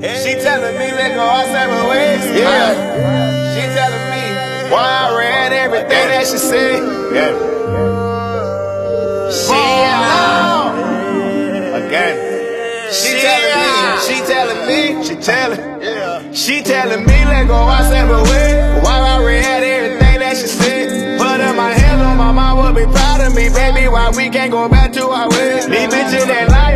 She telling me let go our separate ways. Yeah. She telling me why I read everything that she said. Yeah. She again. She telling me, she telling me, she telling, she telling me let go our separate ways. Why I read everything that she said. Put in my hands on my mom will be proud of me, baby. Why we can't go back to our ways? These bitches that lie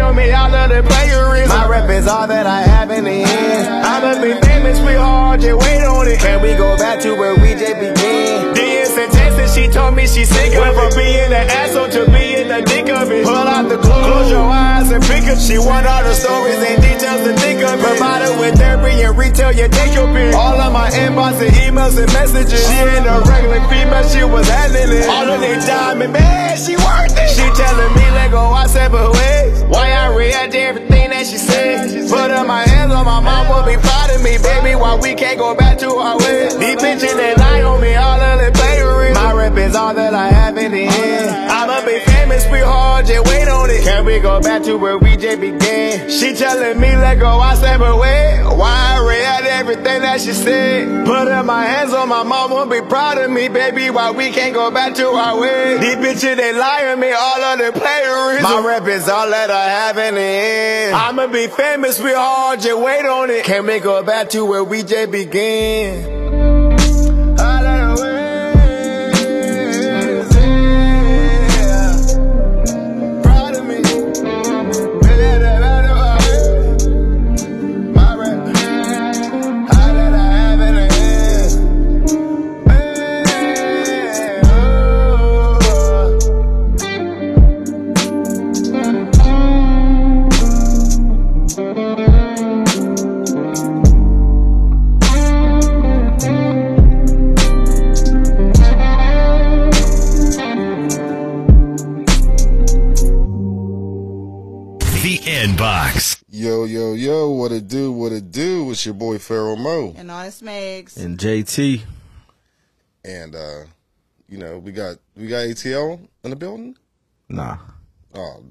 the playerism. My rep is all that I have in the end. I'ma be famous, we hard, just wait on it. Can we go back to where we just began? DS and Texas, she told me she sick of it. From being an asshole to being the dick of it. Pull out the clothes, close your eyes and pick up. She want all the stories and details to think of it. Provide her with therapy and retail, you take your pick. All of my inbox and emails and messages. She ain't a regular female, she was handling it. All of they diamond, man, she worth it. She telling me let go, I said, but ways. Why I react to everything that she said. Put up my hands on my mom will be proud of me, baby. Why we can't go back to our ways? These bitches that lie on me, all of the playerism. My rep is all that I have in the end. I'ma be famous, we hard, just wait on it. Can we go back to where we just began? She telling me let go, I separate ways. Why I react to everything that she said. Put up my hands on my mom will be proud of me, baby. Why we can't go back to our ways? These bitches they on me, all of the playerism. My rep is all that I have in the end. I'ma be famous, we hard, just wait on it. Can we go back to where we just began? The Inbox. Yo, yo, yo, what it do, what it do? It's your boy Pharaoh Mo. And Honest Megs. And JT. And uh, you know, we got we got ATL in the building. Nah. Oh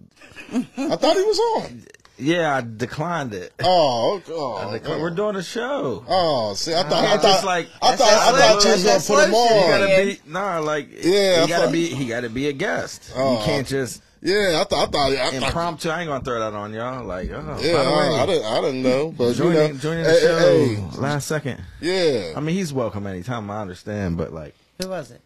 I thought he was on. Yeah, I declined it. Oh, okay. oh, I declined- We're doing a show. Oh, see, I thought, I can't thought, just, like- I thought, That's I thought that you was gonna slut- put him that's slut shit. You on. gotta be nah, like Yeah, I he gotta thought- be he gotta be a guest. Oh. you can't just Yeah, I thought, I thought, I thought impromptu. I ain't gonna throw that on y'all. Like, oh, yeah, by I, I didn't, I didn't know, but joining, you know, joining the hey, show hey, hey, last second. yeah, I mean, he's welcome anytime. I understand, but like Who was it?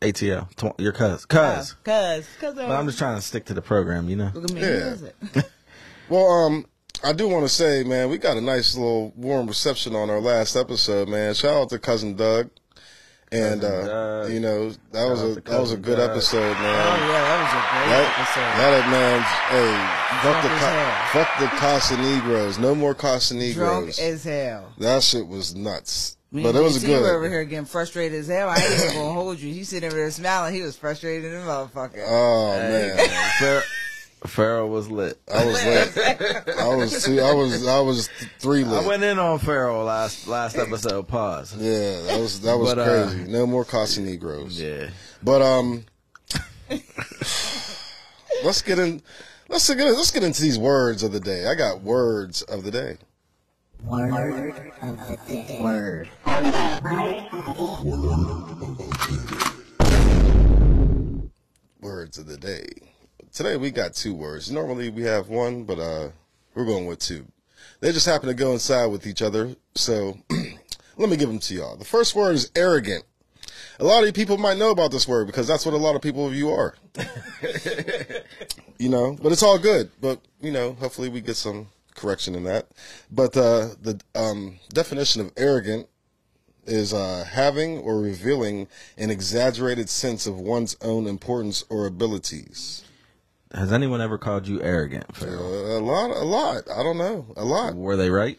ATL, tw- your cuz, cuz. Cuz. Cuz. But I'm just trying to stick to the program, you know. Look at me. Yeah. Who it? Well, um, I do want to say, man, we got a nice little warm reception on our last episode, man. Shout out to cousin Doug, and uh, you know that was a that was a good Doug. episode, man. Oh, yeah. That was a great That, episode. that man, hey, fuck the Drunk as co- fuck the Casa Negros. No more Casa Drunk as hell. that shit was nuts, Me but it was JT were over here getting frustrated as hell. I ain't even gonna hold you. He sitting over there smiling. He was frustrated as a motherfucker. Oh man, Pharaoh, Pharaoh was lit. I was lit. I was two. I was I was three lit. I went in on Pharaoh last last episode. Pause. Yeah, that was that was But, uh, crazy. No more Casa Negroes. Yeah. But um, let's get in. Let's get in, let's get into these words of the day. I got words of the day. Word of the day. Word. Words of the day. Today we got two words. Normally we have one, but uh, we're going with two. They just happen to go inside with each other. So let me give them to y'all. The first word is arrogant. A lot of you people might know about this word because that's what a lot of people of you are. you know, but it's all good. But you know, hopefully we get some correction in that. But uh, the um, definition of arrogant is uh, having or revealing an exaggerated sense of one's own importance or abilities. Has anyone ever called you arrogant, Uh, a lot, a lot. I don't know, a lot. Were they right?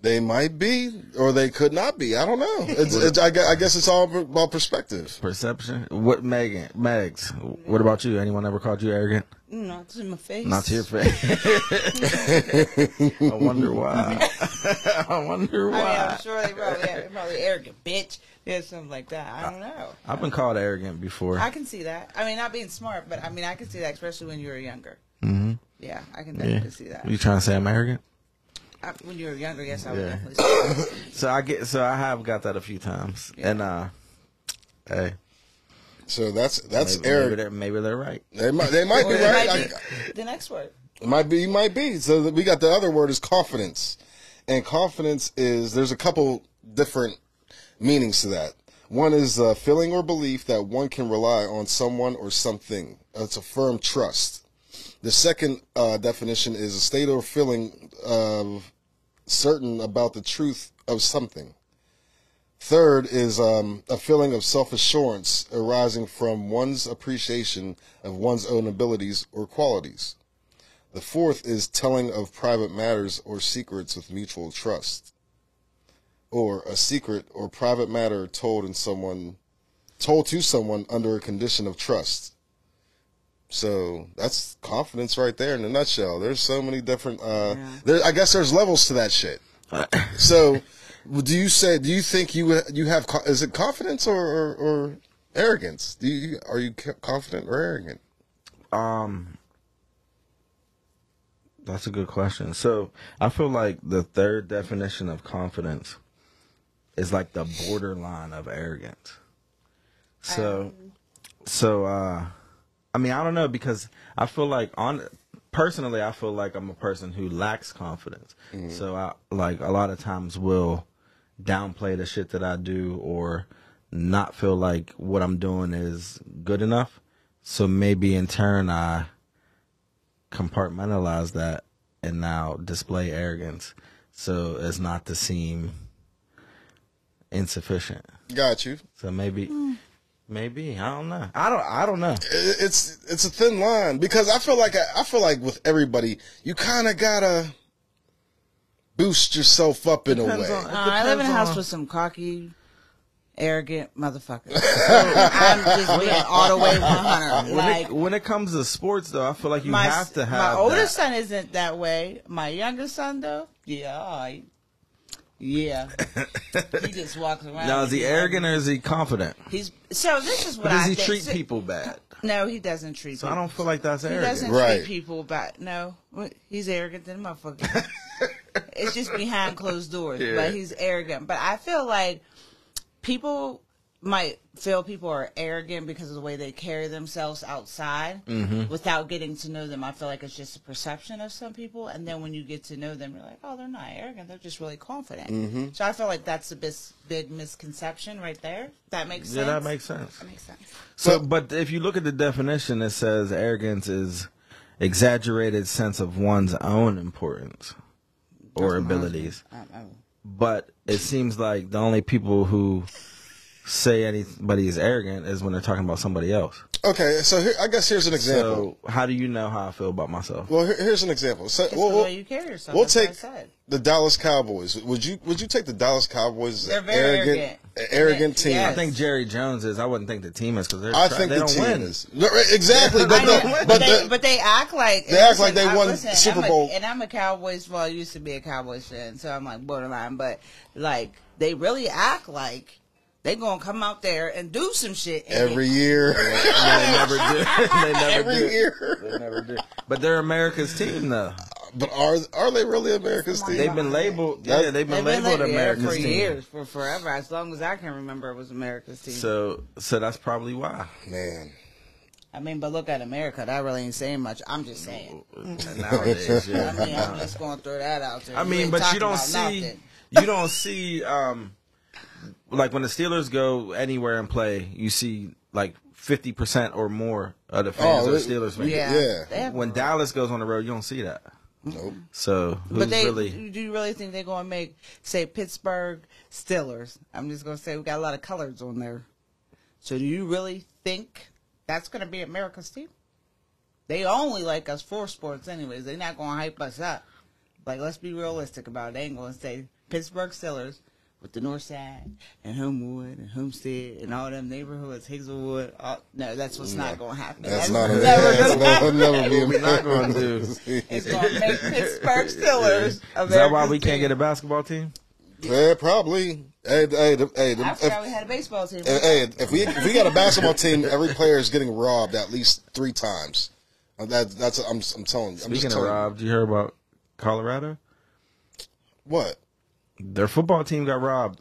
They might be, or they could not be. I don't know. It's, it's, I, gue- I guess it's all about perspective. Perception? What, Megan? Megs? What about you? Anyone ever called you arrogant? Not to my face. Not to your face. I wonder why. I wonder I mean, why. I'm sure they probably, they're probably arrogant bitch. There's something like that. I don't know. I've been called arrogant before. I can see that. I mean, not being smart, but I mean, I can see that, especially when you were younger. hmm Yeah, I can Yeah. see that. You trying to say I'm arrogant? I, when you were younger, yes, I would Yeah. definitely say that. So I get so I have got that a few times, and uh, hey, So that's that's maybe, maybe, arrogant. they're, maybe they're right. They might they might be Or right. might I- the next word. It might be, might be. So we got the other word is confidence, and confidence is there's a couple different meanings to that. One is a feeling or belief that one can rely on someone or something. It's a firm trust. The second uh, definition is a state or feeling of certain about the truth of something. Third is um, a feeling of self assurance arising from one's appreciation of one's own abilities or qualities. The fourth is telling of private matters or secrets with mutual trust. Or a secret or private matter told in someone told to someone under a condition of trust. So that's confidence right there in a nutshell. There's so many different uh there I guess there's levels to that shit. so do you say do you think you you have is it confidence or or, or arrogance? Do you are you confident or arrogant? Um, that's a good question. So I feel like the third definition of confidence is like the borderline of arrogance. So, so uh, I mean, I don't know because I feel like on personally, I feel like I'm a person who lacks confidence. So I like a lot of times will downplay the shit that I do or not feel like what I'm doing is good enough. So maybe in turn I compartmentalize that and now display arrogance so as not to seem insufficient. Got you. So maybe maybe I don't know. I don't I don't know. It's it's a thin line because I feel like I feel like with everybody you kind of gotta boost yourself up in a way. on- Uh, I live in a house on- with some cocky, arrogant motherfuckers. So I'm just being all the way 100. When Like, it, when it comes to sports though, I feel like you my, have to have my oldest that. son isn't that way. My youngest son, though, yeah, all right. Yeah. he just walks around. Now is he arrogant or is he confident? He's so. This is what Or does I he think. treat So- people bad? No, he doesn't treat. So people. I don't feel like that's arrogant. He doesn't Right. treat people bad. No, he's arrogant than a motherfucker. it's just behind closed doors, Yeah. but he's arrogant. But I feel like people might feel people are arrogant because of the way they carry themselves outside Mm-hmm. without getting to know them. I feel like it's just a perception of some people, and then when you get to know them, you're like, oh, they're not arrogant; they're just really confident. Mm-hmm. So I feel like that's a bis- big misconception right there. That makes sense. Yeah, that makes sense. That makes sense. So, but if you look at the definition, it says arrogance is exaggerated sense of one's own importance or abilities. But it seems like the only people who say anybody is arrogant is when they're talking about somebody else. Okay, so here, I guess here's an example. So, how do you know how I feel about myself? well, here, here's an example. So, it's we'll, the way you carry yourself. we'll that's what I take the Dallas Cowboys. Would you would you take the Dallas Cowboys They're very arrogant arrogant. arrogant team? Yes. I think Jerry Jones is. I wouldn't think the team is because they're. I tra- think they the don't team win. is exactly, but I the, but, but they, the, but they act like They act like they I- won listen, Super I'm a- Bowl. and I'm a Cowboys. Well, I used to be a Cowboys fan, so I'm like borderline. But like, they really act like they gonna come out there and do some shit and every get- year, they never do. they never every do. year. They never do. But they're America's team, though. But are are they really America's team? They've been labeled. That- Yeah, they've been They've been labeled like, yeah, America's for team. years, for forever, as long as I can remember, it was America's team. So, so that's probably why. Man, I mean, but look at America. That really ain't saying much. I'm just saying. Nowadays, I mean, I'm just gonna throw that out there. I mean, ain't but you don't see, nothing. you don't see, um, like when the Steelers go anywhere and play, you see like fifty percent or more of the fans Oh, are Steelers fans. Yeah. Yeah. When Dallas goes on the road, you don't see that. nope. So who's But they really? do you really think they're gonna make say Pittsburgh Steelers? I'm just gonna say we got a lot of colors on there. So do you really think that's gonna be America's team? They only like us for sports anyways. They're not gonna hype us up. Like let's be realistic about it. They ain't gonna say Pittsburgh Steelers with the North Side and Homewood and Homestead and all them neighborhoods, Hazelwood. All, no, that's what's not gonna happen. That's not a, never that's gonna not, will never be What we not gonna do. team. It's gonna make Pittsburgh Steelers. Is that why America's we can't get a basketball team? Yeah, probably. Hey, hey, the- hey, the- I if, we had a baseball team. hey, if we if we got a basketball team, every player is getting robbed at least three times. Uh, That, that's I'm I'm telling you. I'm Speaking just of telling you. Rob, you hear about Colorado? What? Their football team got robbed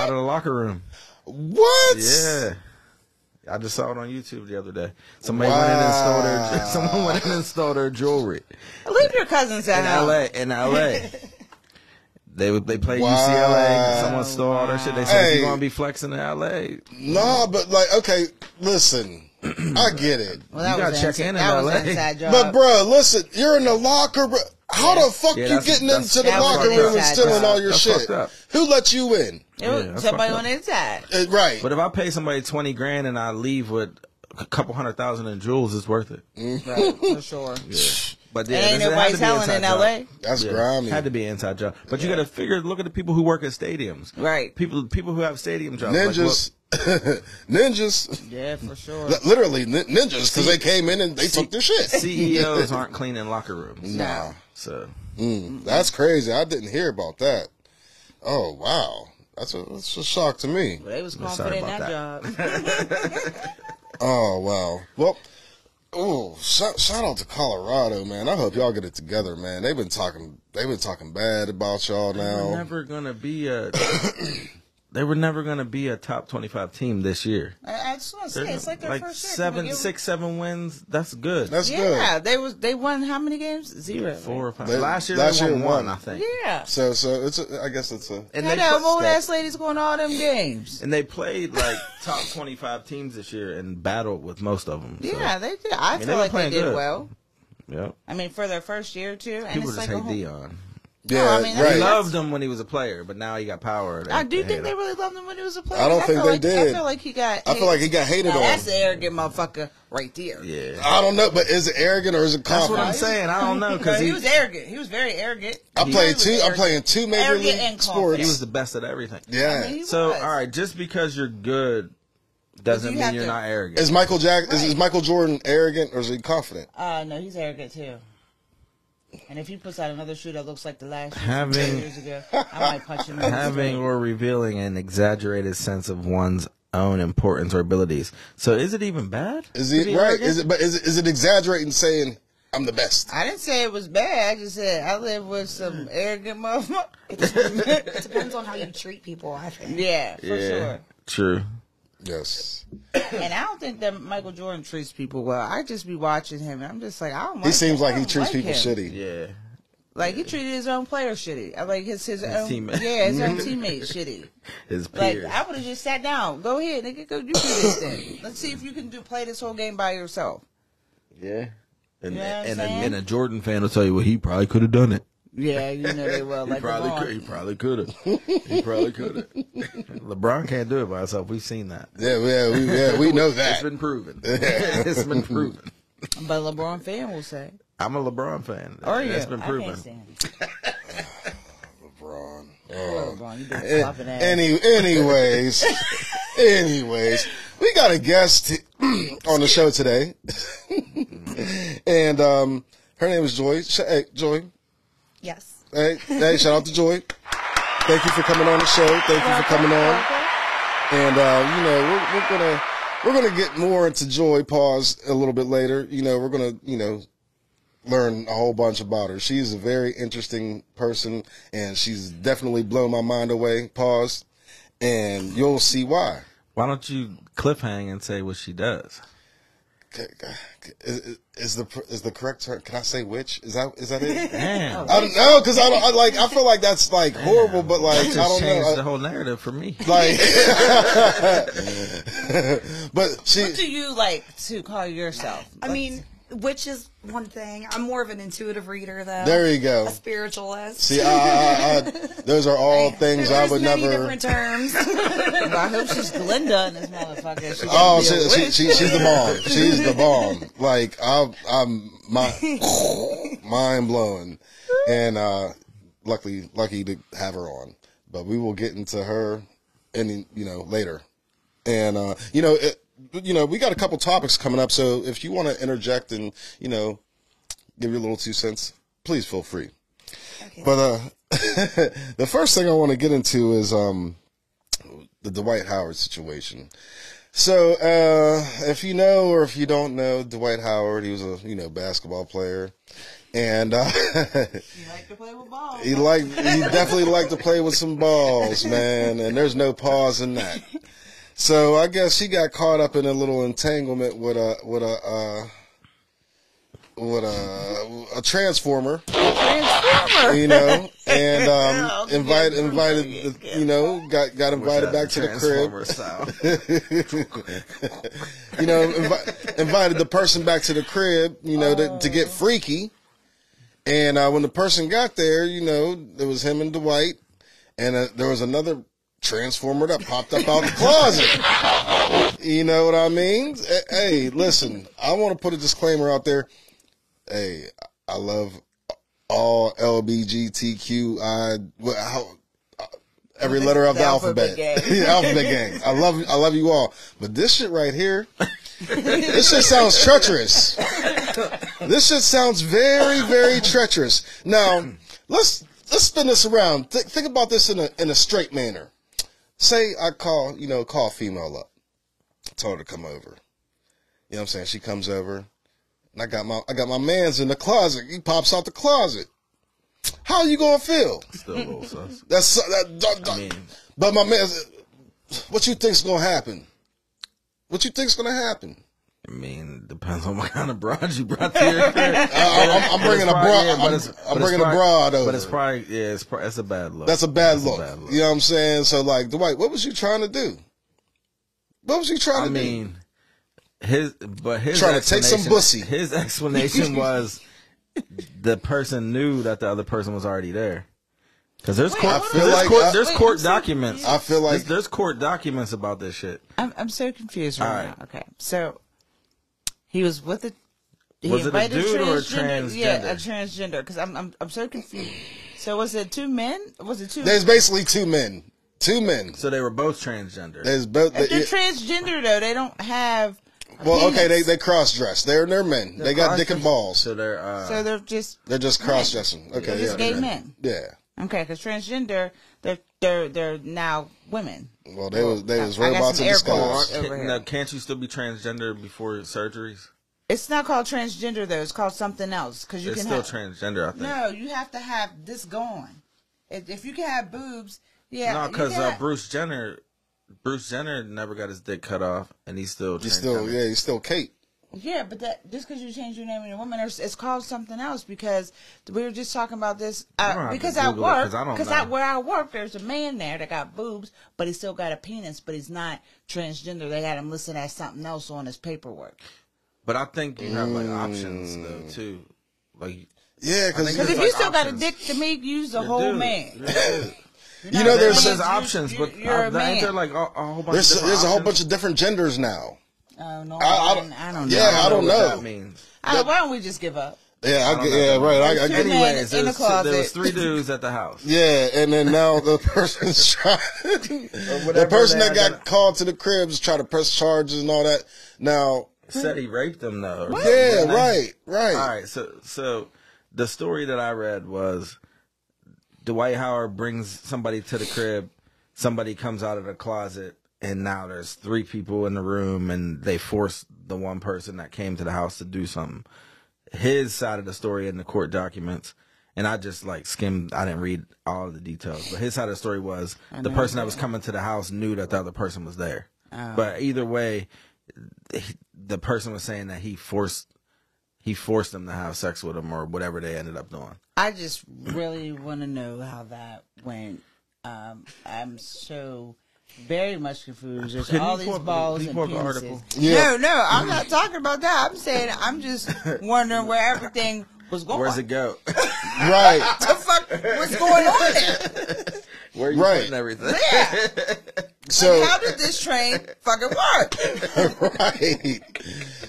out of the locker room. What? Yeah. I just saw it on YouTube the other day. Somebody went in and stole their someone went in and stole their jewelry Leave your cousins at in. LA. In LA. They would- they play Wow. UCLA. Someone stole all their shit. They said Hey. you're gonna be flexing in LA, Nah, but like, okay, listen, I get it, Well, that You gotta was check in in that LA. inside job. but bruh, listen, you're in the locker. Bro. How the fuck Yeah, you getting that's- into the locker room and stealing job. all your That's shit? Who let you in? Yeah, somebody on the inside. Uh, right. but if I pay somebody twenty grand and I leave with a couple hundred thousand in jewels, it's worth it. Right, for sure. But It ain't this- it had nobody telling in job. LA. That's Yeah, grimy. Had to be an inside job. But you got to figure. Look at the people who work at stadiums. Right. People, people who have stadium jobs. Like, Ninjas, ninjas, Yeah, for sure. Li- literally nin- ninjas, because they came in and they took their shit. CEOs aren't cleaning locker rooms. Nah, So mm, that's crazy. I didn't hear about that. Oh wow, that's a that's a shock to me. But they was Yeah, sorry confident in about that, job. Oh wow. Well, oh shout, shout out to Colorado, man. I hope y'all get it together, man. They've been talking. They've been talking bad about y'all they were now. never gonna be a. they were never gonna be a top twenty-five team this year. I, I just want to say, it's like their like first year. seven, Can give six, seven wins. That's good. That's them- good. Yeah, they was they won how many games? Zero. Four or five. They- last year, last they won year one, won. I think. Yeah. So so it's a, I guess it's a And Had they that old ass ladies going all them games. and they played like top twenty-five teams this year and battled with most of them. So, Yeah, they did. I mean, feel were like they did good. well. yeah. I mean, for their first year too, and People it's just like a hate whole, Deion. Yeah I mean, They right. loved him when he was a player, but now he got power. I do hate think him. they really loved him when he was a player. I don't think feel they like, did. I feel like he got. I feel like he got hated Now, on. That's the arrogant motherfucker right there. Yeah. I don't know, but is it arrogant or is it confident? That's what? I'm saying. I don't know because he, he, was arrogant. He was very arrogant. I He played two. I'm playing two major league and sports. he was the best at everything. yeah. I mean, So, was. all right, just because you're good doesn't you mean you're to- not arrogant. Is Michael Jack is, is Michael Jordan arrogant or is he confident? Uh, no, he's arrogant too. And if he puts out another shoe that looks like the last shoe Having- years ago, I might punch him. in Having or revealing an exaggerated sense of one's own importance or abilities. So, is it even bad? Is it right? Is it but is it, is it exaggerating saying I'm the best? I didn't say it was bad. I just said I live with some arrogant motherfucker. It depends on how you treat people, I think. yeah, for yeah, sure. true. Yes. And I don't think that Michael Jordan treats people well. I just be watching him, and I'm just like, I don't. He like seems him. Like he treats like people him. shitty. Yeah. Like he treated his own player shitty. I like his his, own teammate. yeah his own teammate shitty. His Like peers. I would have just sat down. Go ahead, nigga. Go do this thing. Let's see if you can do play this whole game by yourself. yeah. And, You know what and, a, and a Jordan fan will tell you, well, he probably could have done it. Yeah, you know they will. He Like probably LeBron. could. He probably could have. He probably could have. LeBron can't do it by himself. We've seen that. Yeah, yeah, we, yeah, we know It's that. been proven. it's been proven. But LeBron fan will say, I'm a LeBron fan. "Or you? It's been proven. can't stand it. LeBron. Oh, LeBron, you been Eh, flopping ass. Any, anyways, anyways, we got a guest on the show today, and um, her name is Joy. Sh- Hey, Joy. Yes. Hey, hey, shout out to Joy. Thank you for coming on the show. Thank you for coming on. And uh, you know, we're, we're gonna we're gonna get more into Joy. Pause a little bit later. You know, we're gonna you know learn a whole bunch about her. She's a very interesting person, and she's definitely blown my mind away. Pause, and you'll see why. Why don't you cliffhang and say what she does? Is, is the is the correct term? Can I say witch? Is that is that it? Damn. I don't know because I don't I, like. I feel like that's like horrible, but like That I just don't changed know. the whole narrative for me. like, but she. What do you like to call yourself? I mean, witch is one thing. I'm more of an intuitive reader, though. There you go. A spiritualist. See, I, I, I, those are all things I There's would many never. different terms. I hope she's Glenda in this motherfucker. She Oh, gonna be a she, she, she, she's the bomb. She's the bomb. Like I'm, I'm my mind blowing, and uh, luckily, lucky to have her on. But we will get into her, any you know later, and uh, you know, it, you know, we got a couple topics coming up. So if you want to interject and you know, give your little two cents, please feel free. Okay. But uh, the first thing I want to get into is um, the Dwight Howard situation. So, uh, if you know or if you don't know Dwight Howard, he was a you know basketball player, and uh, You like to play with balls. he like he definitely liked to play with some balls, man. And there's no pause in that. So I guess she got caught up in a little entanglement with a with a uh, with a a transformer, Transformer. you know, and um, Oh, invited invited the- you know got got invited back to the crib. Style. you know, invi- invited the person back to the crib, you know, to, to get freaky. And uh, when the person got there, you know, there was him and Dwight, and uh, there was another transformer that popped up out the closet. You know what I mean? Eh, Hey, listen, I want to put a disclaimer out there. Hey, I love all LBGTQI, how, uh, every letter of the, The alphabet. alphabet gang. alphabet gang. I love, I love you all. But this shit right here, this shit sounds treacherous. This shit sounds very, very treacherous. Now, let's let's spin this around. Th- think about this in a in a straight manner. Say I call, you know, call a female up, told her to come over. You know what I'm saying? She comes over, and I got my I got my man's in the closet. He pops out the closet. How you gonna feel? Still a little sus. That's that. that- I mean, but my man, what you think's gonna happen? What you think's gonna happen? I mean, depends on what kind of broad you brought to your crib. I, I'm, I'm bringing a broad. I'm, I'm bringing a broad over. But it's probably yeah, it's, pro- it's a bad look. That's a bad That's look. bad look. You know what I'm saying? So like, Dwight, what was you trying to do? What was you trying I to mean, his but his Trying to take some explanation- His explanation was the person knew that the other person was already there. Because there's court, uh, I 'cause feel there's like court, I- there's Wait, court so documents. do? I feel like there's, there's court documents about this shit. I'm I'm so confused right, All now. Okay, so he was with a. He Was it a invited dude or a transgender- Yeah, a transgender? transgender. Because I'm I'm I'm so confused. So was it two men? Was it two? there's basically two men. Two men. So they were both transgender. There's both. if they're yeah, transgender though, they don't have. a well, okay, they they cross dress. They're they're men. they got dick and balls. So they're uh, so they're just they're just cross dressing. Okay, they're just yeah, gay men. yeah. Okay, because transgender, they're they're they're now women. Well, they was they I- was I got robots some in air disguise. quotes. Can- here. now, can't you still be transgender before surgeries? It's not called transgender though. It's called something else. Because you It's can still have. transgender, I think. No, you have to have this going. If, if you can have boobs, yeah. No, because uh, Bruce Jenner, Bruce Jenner never got his dick cut off, and he's still He's still yeah, he's still Cait. Yeah, but that just because you change your name in a woman, it's, it's called something else. Because we were just talking about this. Uh, because at Google it, work, 'cause I don't because know. at where I work, there's a man there that got boobs, but he still got a penis, but he's not transgender. They had him listed as something else on his paperwork. But I think you have like options Mm. though too. Like Yeah, because if There's, you like, still got a dick to me, use the you're whole dude. man. You're you know there's there's You're- options, but you're- you're a uh, ain't there like a, a whole bunch there's of different there's a whole bunch of different genders now. Oh no, I- I I, don't- don't, I don't know. yeah, I don't what know. that means. Uh, why don't we just give up? Yeah, I, don't get, know. yeah, right. I, I get, men Anyways, in there the was, there was three dudes at the house. Yeah, and then now the person's trying. the person that got identi- called to the cribs trying to press charges and all that. Now, Said he raped them though. or yeah, something. right, right. All right, so so the story that I read was Dwight Howard brings somebody to the crib, somebody comes out of the closet, and now there's three people in the room, and they force the one person that came to the house to do something. His side of the story in the court documents, and I just like skimmed. I didn't read all of the details, but his side of the story was the person that was coming to the house knew that the other person was there. But either way, the person was saying that he forced he forced them to have sex with him or whatever they ended up doing. I just really want to know how that went. Um, I'm so very much confused. There's all these balls can and pull penises. article? Yeah. No, no, I'm not talking about that. I'm saying I'm just wondering where everything was going. Where's it go? Right, What the fuck was going on there? Where are you Right. putting everything? Yeah. So How did this train fucking work? right.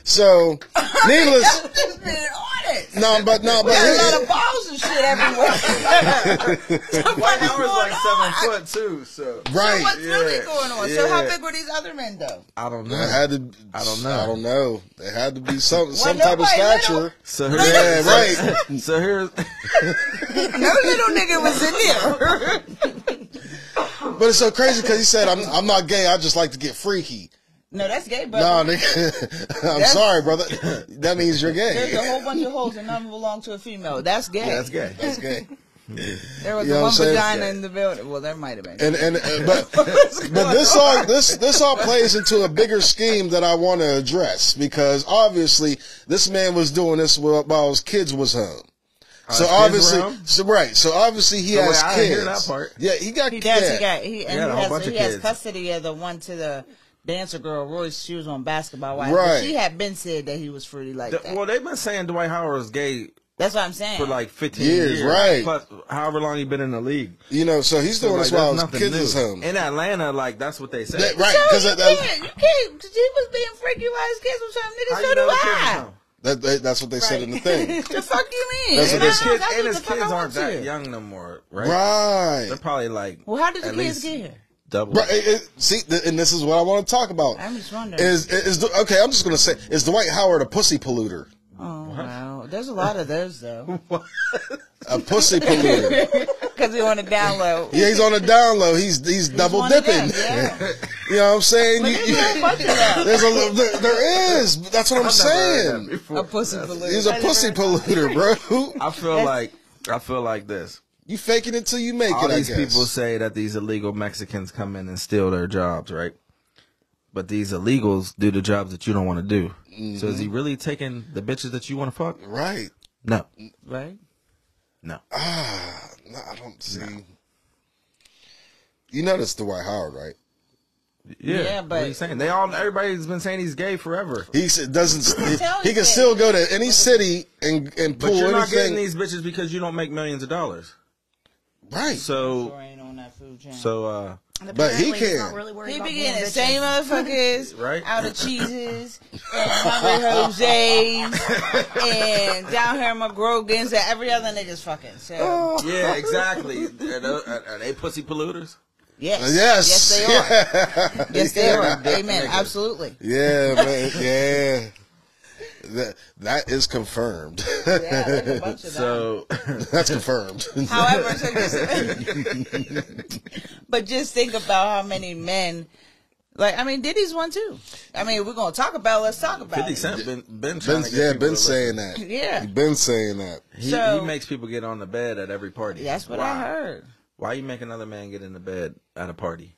So, needless. I'm just being honest. No, but no, but We had a lot of balls and shit everywhere. Dwight Howard's like going seven foot too, so right. What's really Yeah, going on? So how big were these other men though? I don't It know. had to. I don't know. I don't know. They had to be some some type of nobody little. stature. So Yeah, right. So here's No little nigga was in there. But it's so crazy because he said, "I'm I'm not gay. I just like to get freaky." No, that's gay, No, brother. nigga. I'm sorry, brother. That means you're gay. There's a whole bunch of holes and none of them belong to a female. That's gay. Yeah, that's gay. That's gay. There was You know a what one I'm saying? vagina in the building. Well, there might have been. And and uh, but but this all this this all plays into a bigger scheme that I want to address because obviously this man was doing this while while his kids was home. So obviously, were so right. So obviously he So has wait, I kids. didn't hear that part. Yeah, he got He does. He got. He, and He he, has, he has custody of the one to the dancer girl Royce. She was on Basketball Wives. Right. But she had been said that he was fruity like The- that. well, they've been saying Dwight Howard is gay That's what I'm saying. for like 15 Years, years, right. Plus, however long he been in the league. You know, so he's So, doing like, this while his nothing kids new. is home. In Atlanta, like that's what they said. That- right, So because you that, that, can't. You can't. 'cause He was being freaky while his kids was trying. Nigga, How so do the kids I. home? that, that- that's what they said in the thing. the fuck you mean? That's what And they Kids, and his kids aren't that to. young no more, right? Right. They're probably like Well, how did the kids get here? double. Right. it- it- see, th- and this is what I want to talk about. I'm just wondering. Is is the, okay? I'm just gonna say, is Dwight Howard a pussy polluter? Oh wow, there's a lot of those though. A pussy polluter? Because he on the download. Yeah, he's on a down low. He's he's double one of dipping. them, yeah. you know what I'm saying? But You- there's you- a whole bunch of them. there's a there, there is. That's what I'm I've never heard that saying. A pussy polluter. He's a pussy polluter, bro. I feel like I feel like this. You faking it till you make All it. I these guess. people say that these illegal Mexicans come in and steal their jobs, right? But these illegals do the jobs that you don't want to do. So is he Mm-hmm. really taking the bitches that you want to fuck? right? No, Right? No. Ah, no, I don't see. You know that's Dwight Howard, right? Yeah, Yeah, what but- are you saying? They all everybody's been saying he's gay forever. He s- doesn't. He, he can that. still go to any city and and pull But you're not getting these bitches because you don't make millions of dollars. right. So Or ain't on that food chain. so uh And But he can. not really he about be getting the same motherfuckers Right. out of cheeses and Hungry Jose's and down here in McGrogan's and every other nigga's fucking. So Oh. yeah, exactly. are, those- are- are they pussy polluters? yes, uh, Yes. yes they are. Yes they are. Amen. Absolutely. Yeah, man. Yeah. That that is confirmed. Yeah, there's a bunch of them. So That's confirmed. However, so just, but just think about how many men. Like I mean, Diddy's one too. I mean, we're gonna talk about. it, Let's talk about Fifty it. Cent been been trying Ben, yeah, people been saying that. Yeah. He been saying that. He, So- he makes people get on the bed at every party. That's what Why? I heard. Why you make another man get in the bed at a party?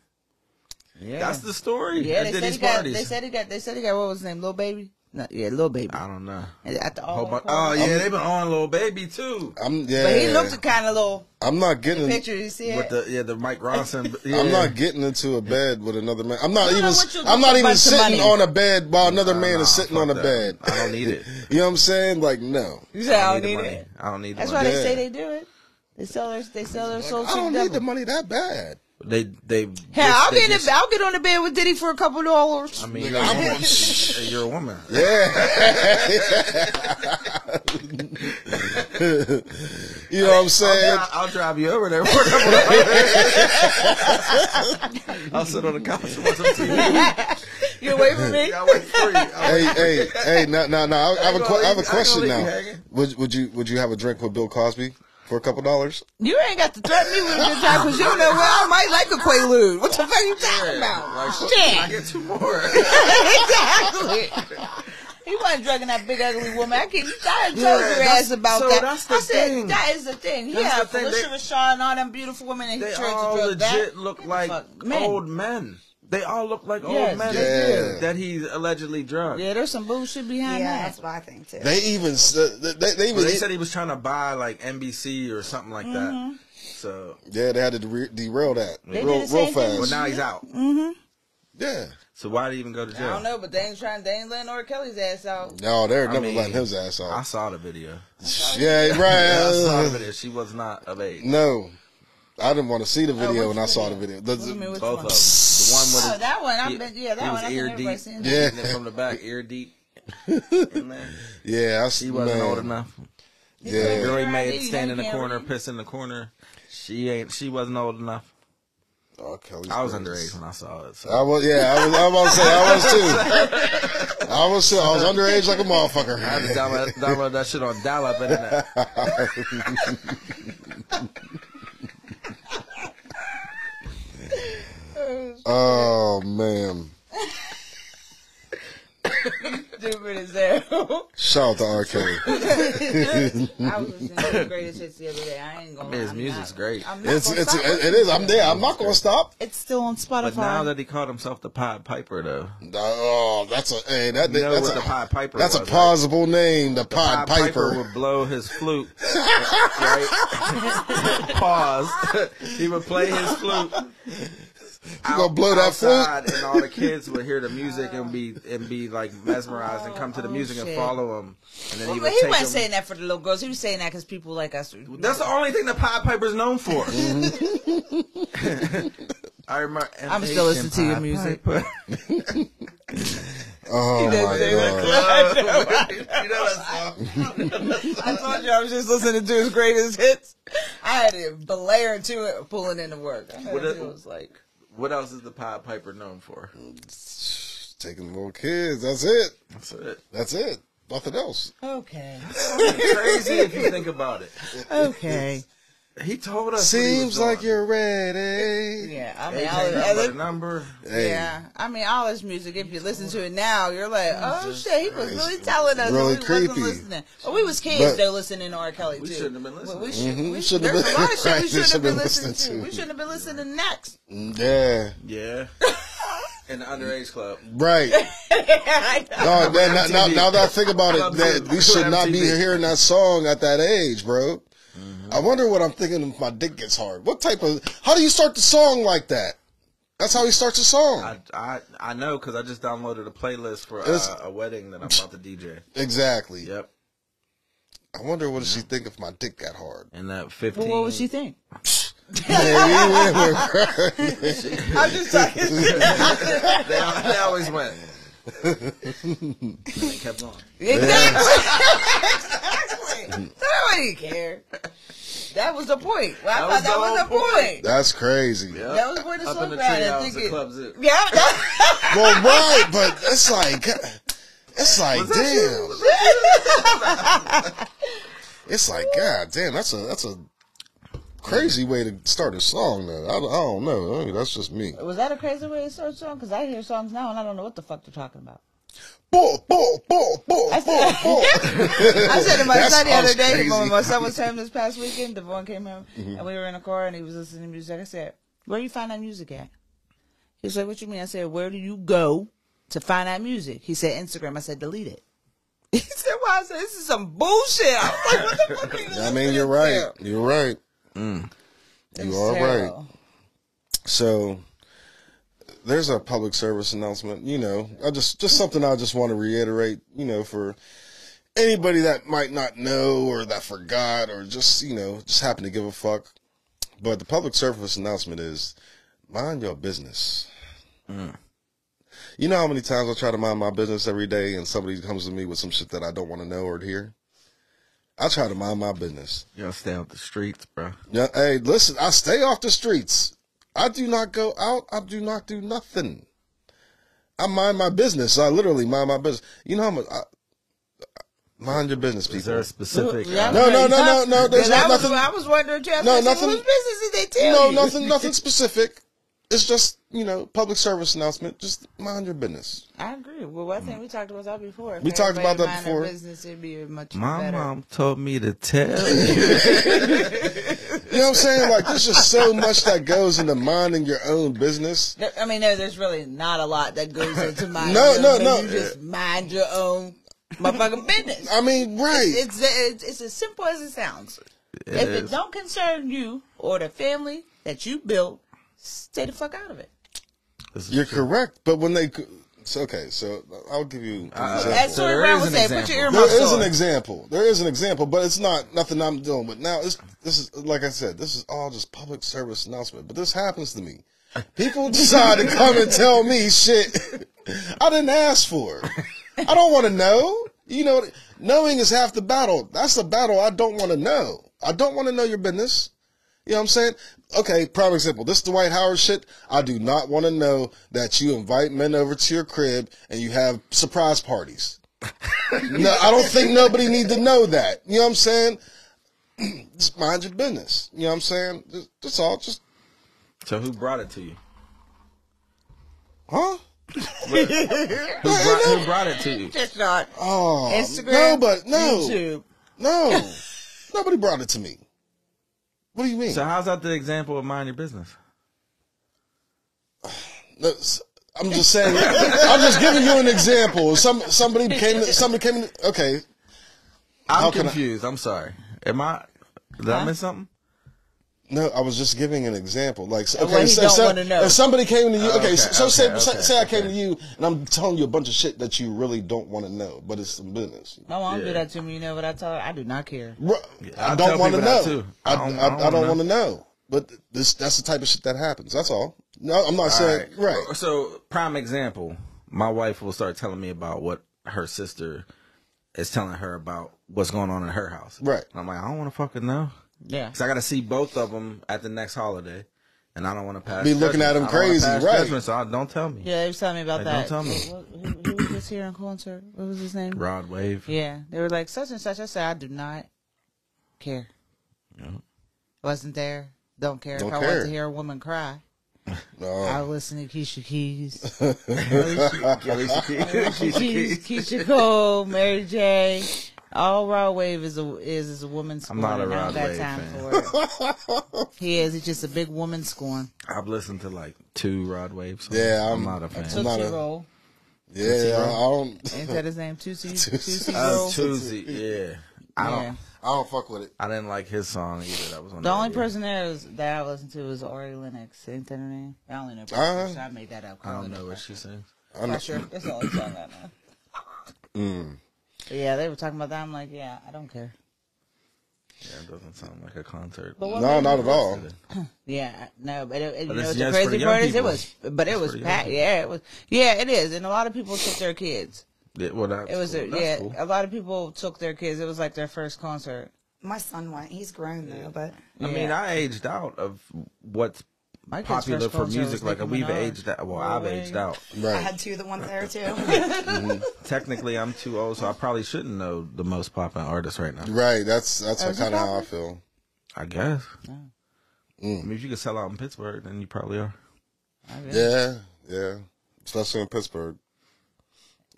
Yeah, That's the story. yeah. at They said, Diddy's he got, they said he got. They said he got. What was his name? Little baby. No, yeah, little baby. I don't know. At the Whole all bu- oh yeah, they've been on little baby too. I'm yeah. But he looked kind of little. I'm not getting. Picture you see With it. the yeah the Mike Ronson. Yeah. I'm not getting into a bed with another man. I'm not You even. what you'll do I'm not even sitting on a bed while another Nah, man nah, is sitting on a that. bed. I don't need it. You know what I'm saying? Like no. You say I don't the need money. it. I don't need the That's why money. they say they do it. They sell their. They sell their soul I cheap don't need devil. the money that bad. They they. Hell, I'll they get just- the, I'll get on the bed with Diddy for a couple dollars. I mean, Nigga, you're, a woman. on- you're a woman. You know what I'm saying? I'll, I'll drive you over there. I'll sit on the couch and watch some TV. you wait for me. I'll wait for you. I'll hey, hey, hey! No, no, no! I, I have a, ain't que- gonna I have a leave- I ain't question now. Would would you would you have a drink with Bill Cosby for a couple dollars? You ain't got to threaten me with a good time because you know where I might like a Quaalude. What the fuck you talking about? Like, Shit. I get two more. exactly. He wasn't drugging that big ugly woman. I can't. I told Yeah, your that's- ass about so that. that's the I said thing. that is the thing. He That's had the thing. Phylicia Rashad and all them beautiful women, and he They tried all to drug legit that. look Get the like men. old men. They all look like Yes. old men Yeah. that he allegedly drunk. Yeah, there's some bullshit behind Yeah, that. that's what I think too. They even they, they, they even Well, they said he was trying to buy like NBC or something like Mm-hmm. that. So, yeah they had to de- derail that They real, did the real same thing fast. but now he's out. yeah, So why did he even go to jail? I don't know, but they ain't trying. They ain't letting R. Kelly's ass out. no, they're I never mean, letting his ass out. I saw the video. Yeah, right I saw the right. video. She was not of age. no, I didn't want to see the oh, video what when I saw the video? video. What do you mean, Both one? of them. The one with Oh, that one. I've been. Yeah, that he one. I think ear everybody deep. seen. Yeah. Hitting from the back, ear deep. Yeah, I, She wasn't man, old enough. The Yeah, girl he made ID, stand in the corner, read. piss in the corner. She ain't. She wasn't old enough. oh, Kelly's I was crazy. underage when I saw it. So. I was, yeah, I was. I was say, I was too. I was. I was underage like a motherfucker. I had to download, download that shit on dial-up internet. Oh man. Stupid as hell. Shout out to R. Kelly. I was listening to the greatest hits the other day. I ain't gonna. His I'm music's not- great. I'm not It's gonna it's stop it is. I'm there. I'm not gonna stop. It's still on Spotify. But now that he called himself the Pied Piper, though, Oh, that's a hey, that, You know that's what a the Pied Piper That's a was, right? plausible name. The, Pied Pied Piper. would blow his flute. right? Pause. he would play his flute. You gonna blow that flute? outside, and all the kids would hear the music and be and be like mesmerized and come to the Oh, music and follow him. And then Well, he but would he wasn't them- saying that for the little girls. He was saying that because people like us. That's the only thing the Pied Piper's known for. Mm-hmm. I remember. I'm still listening to your music. Oh does my say god. you know? I told you I was just listening to his greatest hits. I had to blare to it, pulling into work. I What it- it was like, What else is the Pied Piper known for? Taking little kids. That's it. That's it. That's it. Nothing else. okay, Crazy if you think about it. okay, He told us. what he was Seems like doing. you're ready. yeah. I mean, all, remember all, number. Hey, yeah. I mean, all this music. If you listen to it now, you're like, oh shit, he was really telling us. really we wasn't creepy. listening. But we was kids But- though, listening to R. Kelly too. We shouldn't have been Well, we listening. should. Mhm, We shouldn't have there's been- a lot of shit right, we shouldn't have been listening listening to. to. We shouldn't have been listening to next. Yeah. Yeah. In the underage club. Right. I. No, man, now, now, now that I think about it, that we should not be hearing that song at that age, bro. I wonder what I'm thinking if my dick gets hard. What type of? How do you start the song like that? That's how he starts the song. I I, I know because I just downloaded a playlist for It's- uh, a wedding that I'm about to DJ. exactly. Yep. I wonder what does she think if my dick got hard. And that 15. Well, what would she think? Man, you went I'm just talking. they, they always went. They kept going. Exactly. Nobody care. That was the point. Well, I That thought was that the was the point. point. That's crazy. Yep. That was where the Up in song the ran. I treehouse think at it- Club Zoo. Yeah, Well, right, but it's like, it's like, damn. It's like, god damn, that's a that's a crazy way to start a song. Though I, I don't know. I mean, that's just me. was that a crazy way to start a song? Because I hear songs now and I don't know what the fuck they're talking about. I said-. I said to my That son the other day, crazy. when my son was home this past weekend, Devon came home Mm-hmm. and we were in a car and he was listening to music. I said, Where do you find that music at? He like, What you mean? I said, Where do you go to find that music? He said, Instagram. I said, Delete it. He said, Why? I said, This is some bullshit. I was like, What the fuck are you I mean, you're right. to?" You're right. It You was are right. So there's a public service announcement. You know, I just just something I just want to reiterate. You know, for anybody that might not know or that forgot or just you know just happen to give a fuck. But the public service announcement is mind your business. Mm. You know how many times I try to mind my business every day and somebody comes to me with some shit that I don't want to know or hear? I try to mind my business. You gotta stay off the streets, bro. Yeah, hey, listen, I stay off the streets. I do not go out. I do not do nothing. I mind my business. I literally mind my business. You know how much? I, mind your business, Is there a specific? Yeah, uh, No, no, no, no, no, there's Because I was- nothing- I was wondering, Jeff, No, nothing- Whose business did they tell No, you? nothing, nothing specific. It's just you know, public service announcement. Just mind your business. I agree. Well, I think we talked about that before. If We talked about that mind before. Business, it'd be much My better. mom told me to tell you. You know what I'm saying? Like there's just so much that goes into minding your own business. I mean, no, there's really not a lot that goes into mind. No, your no, own no. You just mind your own motherfucking business. I mean, right? It's, it's it's as simple as it sounds. if it don't concern you or the family that you built, stay the fuck out of it. This is You're true. correct. But when they, so, okay, so I'll give you. An uh, example. As So Tori there Brown is would an say, put your example. earmuffs There is on. an example. There is an example, but it's not nothing I'm dealing with now. It's this is like I said, this is all just public service announcement. But this happens to me. People decide to come and tell me shit I didn't ask for. I don't want to know. You know, knowing is half the battle. That's the battle I don't want to know. I don't want to know your business. You know what I'm saying? Okay, prime example. This Dwight Howard shit. I do not want to know that you invite men over to your crib and you have surprise parties. no, I don't think nobody need to know that. You know what I'm saying? Just mind your business. You know what I'm saying? Just, that's all. Just, So who brought it to you? huh? who, brought, who brought it to you? Just not Oh, Instagram. no, but no, YouTube. no, nobody brought it to me. What do you mean? So how's that the example of mind your business? That's- I'm just saying. I'm just giving you an example. Some somebody came. Somebody came. Okay, I'm can I- confused. I'm sorry. Am I? Did I miss something? No, I was just giving an example. Like, what okay, he so, don't so- know. if somebody came to you, oh, okay, okay, so say, okay, say, okay, say I came to you and I'm telling you a bunch of shit that you really don't want to know, but it's some business. My mom Yeah. do that to me. You know what I tell her? I do not care. Bro, I I don't want to know. I, I I, don't- I, I don't, don't want to know. But this that's the type of shit that happens. That's all. No, I'm not saying right. So prime example, my wife will start telling me about what her sister is telling her about what's going on in her house. Right. And I'm like, I don't want to fucking know. Yeah. Cause I got to see both of them at the next holiday, and I don't want to pass. Be looking judgment. at 'em I crazy, right. judgment, so I, don't tell me. Yeah, they was telling me about Hey, that. don't tell me. Who, who, who was here in concert? What was his name? Rod Wave. Yeah, they were like such and such. I said I do not care. Yeah. Wasn't there. Don't care. Don't if I care. want to hear a woman cry, No. I'll listen to Keisha Keys, Alicia Keisha Keys. Keys, Keyshia Cole, Mary J. All Rod Wave is a is is a woman scorn. I'm not a and Rod Wave time fan. for he is. He's just a big woman scorn. I've listened to like two Rod Wave songs. Yeah, I'm, I'm- not a fan. I'm not Tootsie a- Roll. yeah, I don't. Ain't that his name? Tootsie Tootsie Uh, Roll. Tuesday, yeah. I don't. Yeah. I don't fuck with it. I didn't like his song either. That was on The only radio. person there is, that I listened to was Ari Lennox. Ain't that her name? I only know. Uh, so I made that up. I don't know what she sings. I know. Pressure. That's the only song I know. Mm. But yeah, they were talking about that. I'm like, yeah, I don't care. Yeah, it doesn't sound like a concert. But No, not at all. Yeah, no, but it, it, But you know what the for crazy part is? It was, but it It's was for the young packed. Yeah, it was. Yeah, it is, and a lot of people took their kids. Yeah, well, that's It was, cool. a, That's yeah, cool. a lot of people took their kids. It was like their first concert. My son went. He's grown though, but I mean, I aged out of what's My kid's popular for music. Like we've Minaj. aged out. Well, I've aged out. I had two that went there too. Technically, I'm too old, so I probably shouldn't know the most popular artists right now. Right. That's that's Oh, kind of how I feel. I guess. Oh. I mean, if you could sell out in Pittsburgh, then you probably are. I really- Yeah, yeah. Especially in Pittsburgh,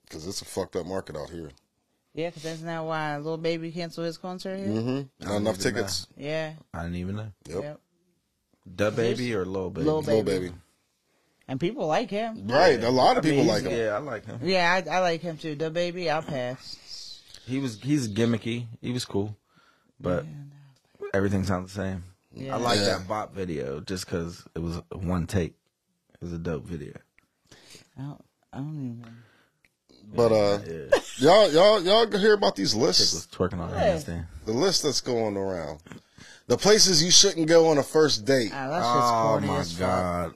because it's a fucked up market out here. Yeah, because that's not why Little Baby canceled his concert here. Mm-hmm. Not enough even tickets. Yeah. I didn't even know. Yep. Yep. Da Baby or Lil Baby? Lil Little Baby. baby. And people like him. Right. A lot of I mean, people he's- like him. Yeah, I like him. Yeah, I, I like him too. DaBaby, I'll pass. He was he's gimmicky. He was cool, but everything sounds the same. Yeah. I like Yeah. that bop video just because it was one take. It was a dope video. I don't, I don't even. But uh, Yeah, y'all, y'all, y'all hear about these lists? was twerking on her Yeah. The list that's going around. The places you shouldn't go on a first date. Ah, that's just Oh corny my as fuck.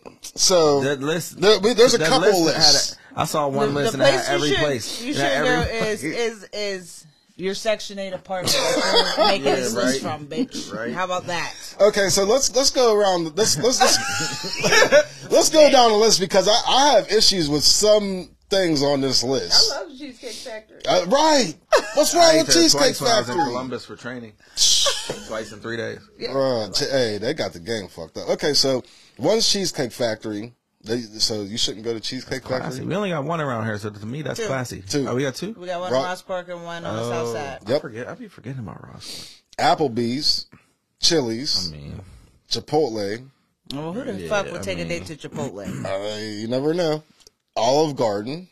god! So That list. There- there's a that couple list lists. Had a, I saw one The, list the and it place had every you should, place. you should had go is is is your Section Eight apartment that you're making Yeah, this list from, bitch. Right. How about that? okay, so let's let's go around. Let's let's let's, let's go down the list because I, I have issues with some things on this list. I love Cheesecake Factory. Uh, right. What's wrong ate with there Cheesecake twice when I was in Factory? Columbus for training. twice in three days. Bruh, ch- hey, they got the game fucked up. Okay, so one's Cheesecake Factory. They, so you shouldn't go to Cheesecake Factory. We only got one around here, so to me that's Two. classy. Two. Oh, we got two. We got one Rock- in Ross Park and one on the South Oh, Side. I Yep. forget. I be forgetting about Ross. Applebee's, Chili's, I mean, Chipotle. Well, who the Yeah, fuck would I take a mean- date to Chipotle? Uh, you never know. Olive Garden.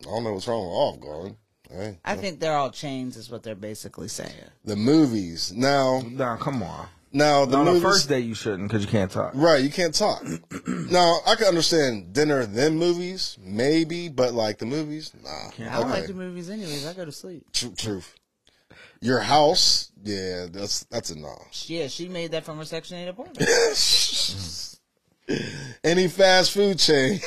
I don't know what's wrong with Olive Garden. Hey, I think they're all chains, is what they're basically saying. the movies now. nah, come on. Now the on the first day you shouldn't because you can't talk. Right, you can't talk. now I can understand dinner then movies, maybe, but like the movies, nah. I don't like the movies anyways. I go to sleep. Tru- truth. Your house, yeah, that's that's a no. Yeah, she made that from her Section 8 apartment. Any fast food chain,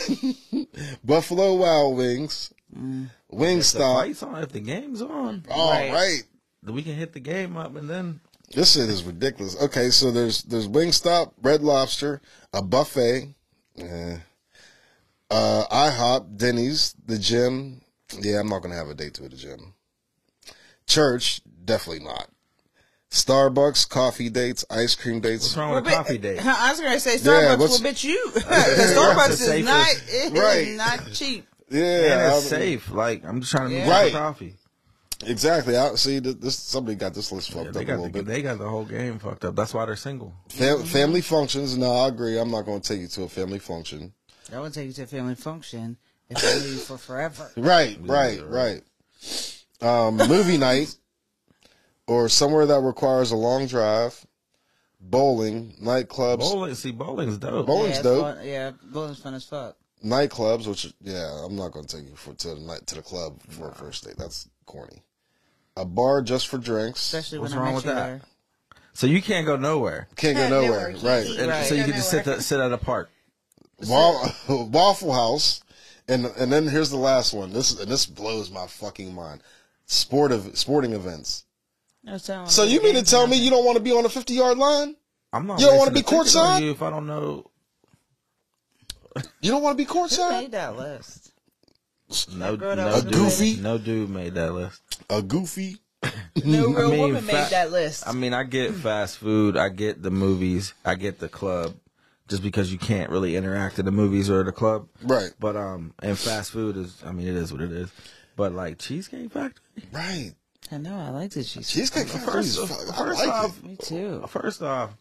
Buffalo Wild Wings, The Wingstop. fight's on. If the game's on, All Right. right. we can hit the game up and then This shit is ridiculous. Okay, so there's there's Wingstop, Red Lobster, a buffet, eh, uh, IHOP, Denny's, the gym. Yeah, I'm not gonna have a date to the gym. Church, definitely not. Starbucks, coffee dates, ice cream dates. What's wrong Well, with a coffee but- date? I was gonna say Starbucks what's- will bitch you. 'Cause Starbucks is not safest- it is Right. not cheap. Yeah, and it's I- safe. Like I'm just trying to Yeah. move Right. right. coffee. exactly. I see. This somebody got this list fucked they up a little the, bit. they got the whole game fucked up. That's why they're single. Fam- family functions. No, I agree. I'm not going to take you to a family function. I would take you to a family function if I knew you for forever. Right, right, right. Um, movie night or somewhere that requires a long drive, bowling, nightclubs, Bowling, see, bowling's dope. Bowling's yeah, dope. Fun. Yeah, bowling's fun as fuck. Nightclubs. Which, yeah, I'm not going to take you for to the night to the club for a first date. That's corny. A bar just for drinks. Especially What's when I wrong met with you that? there. So you can't go nowhere. Can't go nowhere. nowhere. Right. And Right. So you can just sit nowhere. sit at a park. Wa- Waffle House, and and then here's the last one. This and this blows my fucking mind. Sportive sporting events. I So you mean to tell me you don't want to be on a 50 yard line? I'm not. You don't wanna wasting be a ticket on courtside? you If I don't know, You don't want to be Who courtside? made that list? no, girl that no was dude, goofy? no dude made that list. A goofy. No real mean, woman made that list. I mean, I get fast food, I get the movies, I get the club, just because you can't really interact in the movies or the club. Right. But um, and fast food is, I mean, it is what it is. But like Cheesecake Factory, Right. I know. I like the cheese. Cheesecake Factory is First- I like off- it. Me too. first off,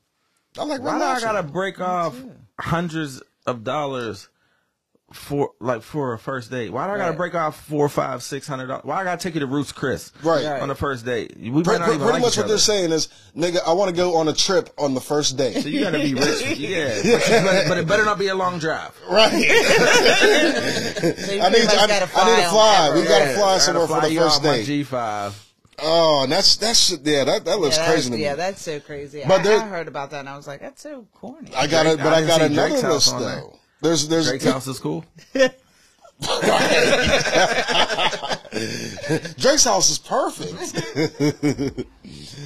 I like why Red do I gotta break off hundreds of dollars for like for a first date? Why do I gotta Right. break off four, five, six hundred dollars? Why I gotta take you to Ruth's Chris Right. Right. on the first date? We Pre- might not even pretty like much what other. they're saying is, nigga, I want to go on a trip on the first date. So you gotta be rich, yeah. But, but, but it better not be a long drive. right. So I need, I, I gotta need to fly on fly. We gotta Yeah, fly I gotta somewhere fly for the you first out my date. G five. Oh, and that's that's. Yeah, that that looks yeah, crazy to me. Yeah, that's so crazy. But I, there- I heard about that and I was like, that's so corny. I got it, but I I, got another Drake's house list on there. though. There's there's Drake's house is cool. Drake's house is perfect.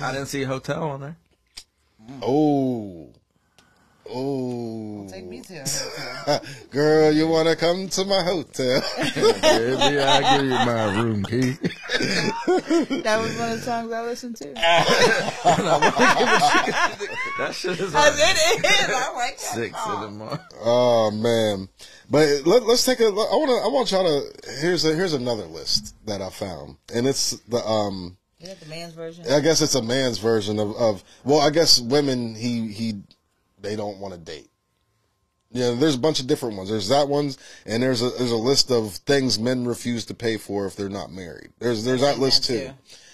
I didn't see a hotel on there. oh, oh, Take me to. a hotel. girl, you want to come to my hotel? Baby, I give you my room key. That was one of the songs I listened to. That shit is I like it is. I like that six in the morning. oh man, but let, let's take a. I want to. I want y'all to. Here's a, here's another list that I found, and it's the um. You got the man's version? I guess it's a man's version of, of well, I guess women he he they don't want to date. Yeah, there's a bunch of different ones. There's that ones, and there's a there's a list of things men refuse to pay for if they're not married. There's there's that list that too. too.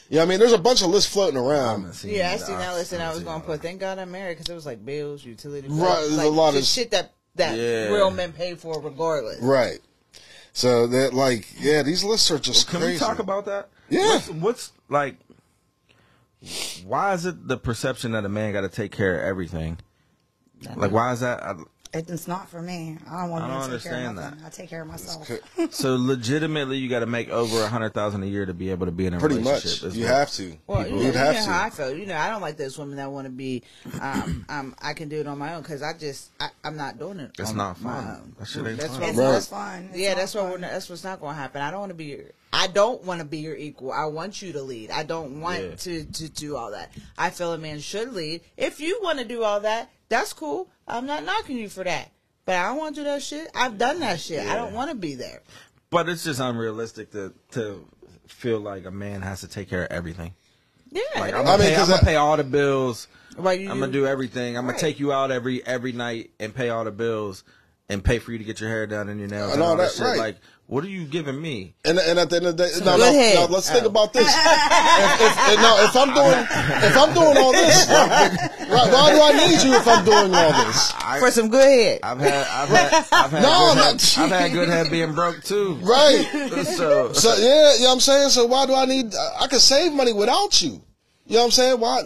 Yeah, I mean, there's a bunch of lists floating around. haven't seen Yeah, I that. seen that list and I was going to put, thank God I'm married because it was like bills, utility bills. Right, there's a like, lot of- just shit that, that Yeah. real men pay for regardless. Right. So that like yeah, these lists are just Can crazy. we talk about that? Yeah. What's, what's like? Why is it the perception that a man got to take care of everything? Like, why is that? I, It's not for me. I don't want I to don't take care of understand nothing. I take care of myself. so legitimately, you got to make over a hundred thousand a year to be able to be in a Pretty relationship. much, you what- have to. Well, People you know, you have know to. how I feel. You know, I don't like those women that want to be, um, um, I can do it on my own because I just, I, I'm not doing it. That's on not my fun. own. That shit ain't That's fun. what- Right. not fun. It's yeah, that's what fun. that's what's not going to happen. I don't want to be your. I don't want to be your equal. I want you to lead. I don't want Yeah. to to do all that. I feel a man should lead. If you want to do all that, that's cool. I'm not knocking you for that. But I don't want to do that shit. I've done that shit. I don't want to be there. But it's just unrealistic to to feel like a man has to take care of everything. Yeah. Like I'm gonna, I mean, pay, 'cause I'm gonna I- pay all the bills. Right, you- I'm gonna do everything. I'm Right. gonna take you out every every night and pay all the bills and pay for you to get your hair done and your nails and And all all that that, shit. right. Like, what are you giving me? And, and at the end of the day, no, good no, head. let's think oh. about this. if, if, no, if I'm doing, if I'm doing all this, right, why do I need you if I'm doing all this? for some good head. I've had I've had I've had, No, good, not- head, I've had good head being broke too. Right. So, So yeah, you know what I'm saying? So why do I need, I could save money without you. You know what I'm saying? Why?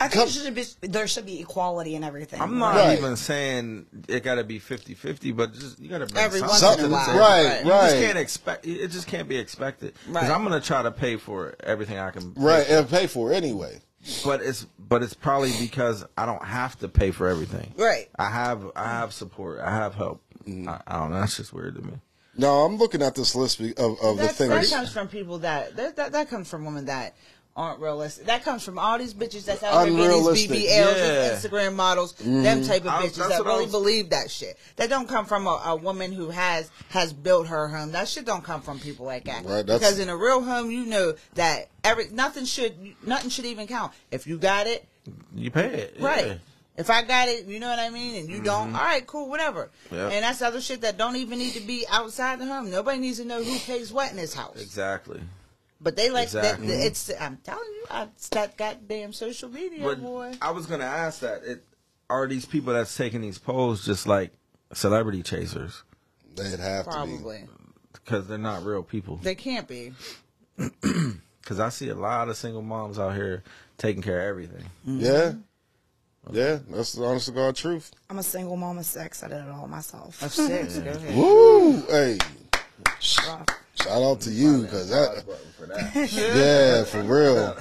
I think should be, there should be equality in everything. I'm not Right. even saying it got to be 50-50, but just you got to bring Every something once to the table. Right, You just can't expect. It just can't be expected. Because Right. I'm gonna try to pay for everything I can. pay Right, for. and pay for it anyway. But it's but it's probably because I don't have to pay for everything. Right. I have I have support. I have help. Mm-hmm. I, I don't know. That's just weird to me. No, I'm looking at this list be- of, of the That, that comes from people that, that that that comes from women that aren't realistic. That comes from all these bitches that's out here getting these BBLs Yeah. and Instagram models, them mm-hmm. type of bitches that's that really was- believe that shit. That don't come from a, a woman who has has built her home. That shit don't come from people like that. Right, because in a real home, you know that every nothing should nothing should even count. If you got it, You pay it. yeah. Right. If I got it, you know what I mean, and you don't, mm-hmm. all right, cool, whatever. Yep. And that's other shit that don't even need to be outside the home. Nobody needs to know who pays what in this house. Exactly. But they like Exactly. that. It's I'm telling you, I, it's that goddamn social media, But boy. I was gonna ask that. It, are these people that's taking these polls just like celebrity chasers? They'd have to Probably Because they're not real people. they can't be. Because I see a lot of single moms out here taking care of everything. be. Yeah. Yeah, that's the honest to God truth. I'm a single mom of sex. I did it all myself. Of six, go ahead. Woo! Hey, Rough. Shout out to you because that, yeah, for real.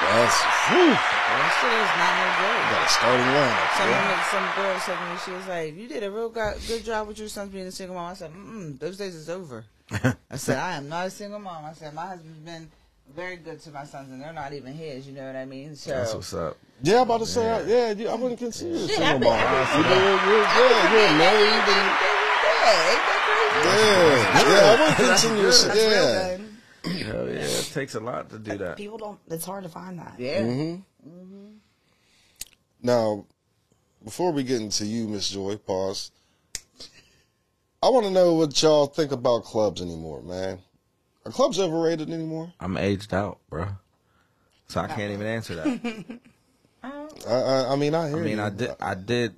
That's whew, That shit is not no joke. got a starting lineup. Some, boy. some girl said to me, she was like, "You did a real go- good job with your sons being a single mom." I said, Mm-mm, "Those days is over." I said, "I am not a single mom." I said, "My husband's been very good to my sons, and they're not even his." You know what I mean? So That's what's up. Yeah, I'm about to say, I- yeah, I wouldn't consider you a single mom. I've You been- know, you're, you're married. They- And, they- they- ain't that crazy? yeah, yeah, I wouldn't continue. That's to- real Yeah. good. Hell yeah, it takes a lot to do that. People don't. It's hard to find that. Yeah. Mm-hmm. Now, before we get into you, Miss Joy, pause. I want to know what y'all think about clubs anymore, man. Are clubs overrated anymore? I'm aged out, bro. So I can't even answer that. I, I, I mean, I hear I mean, you. I did, I did,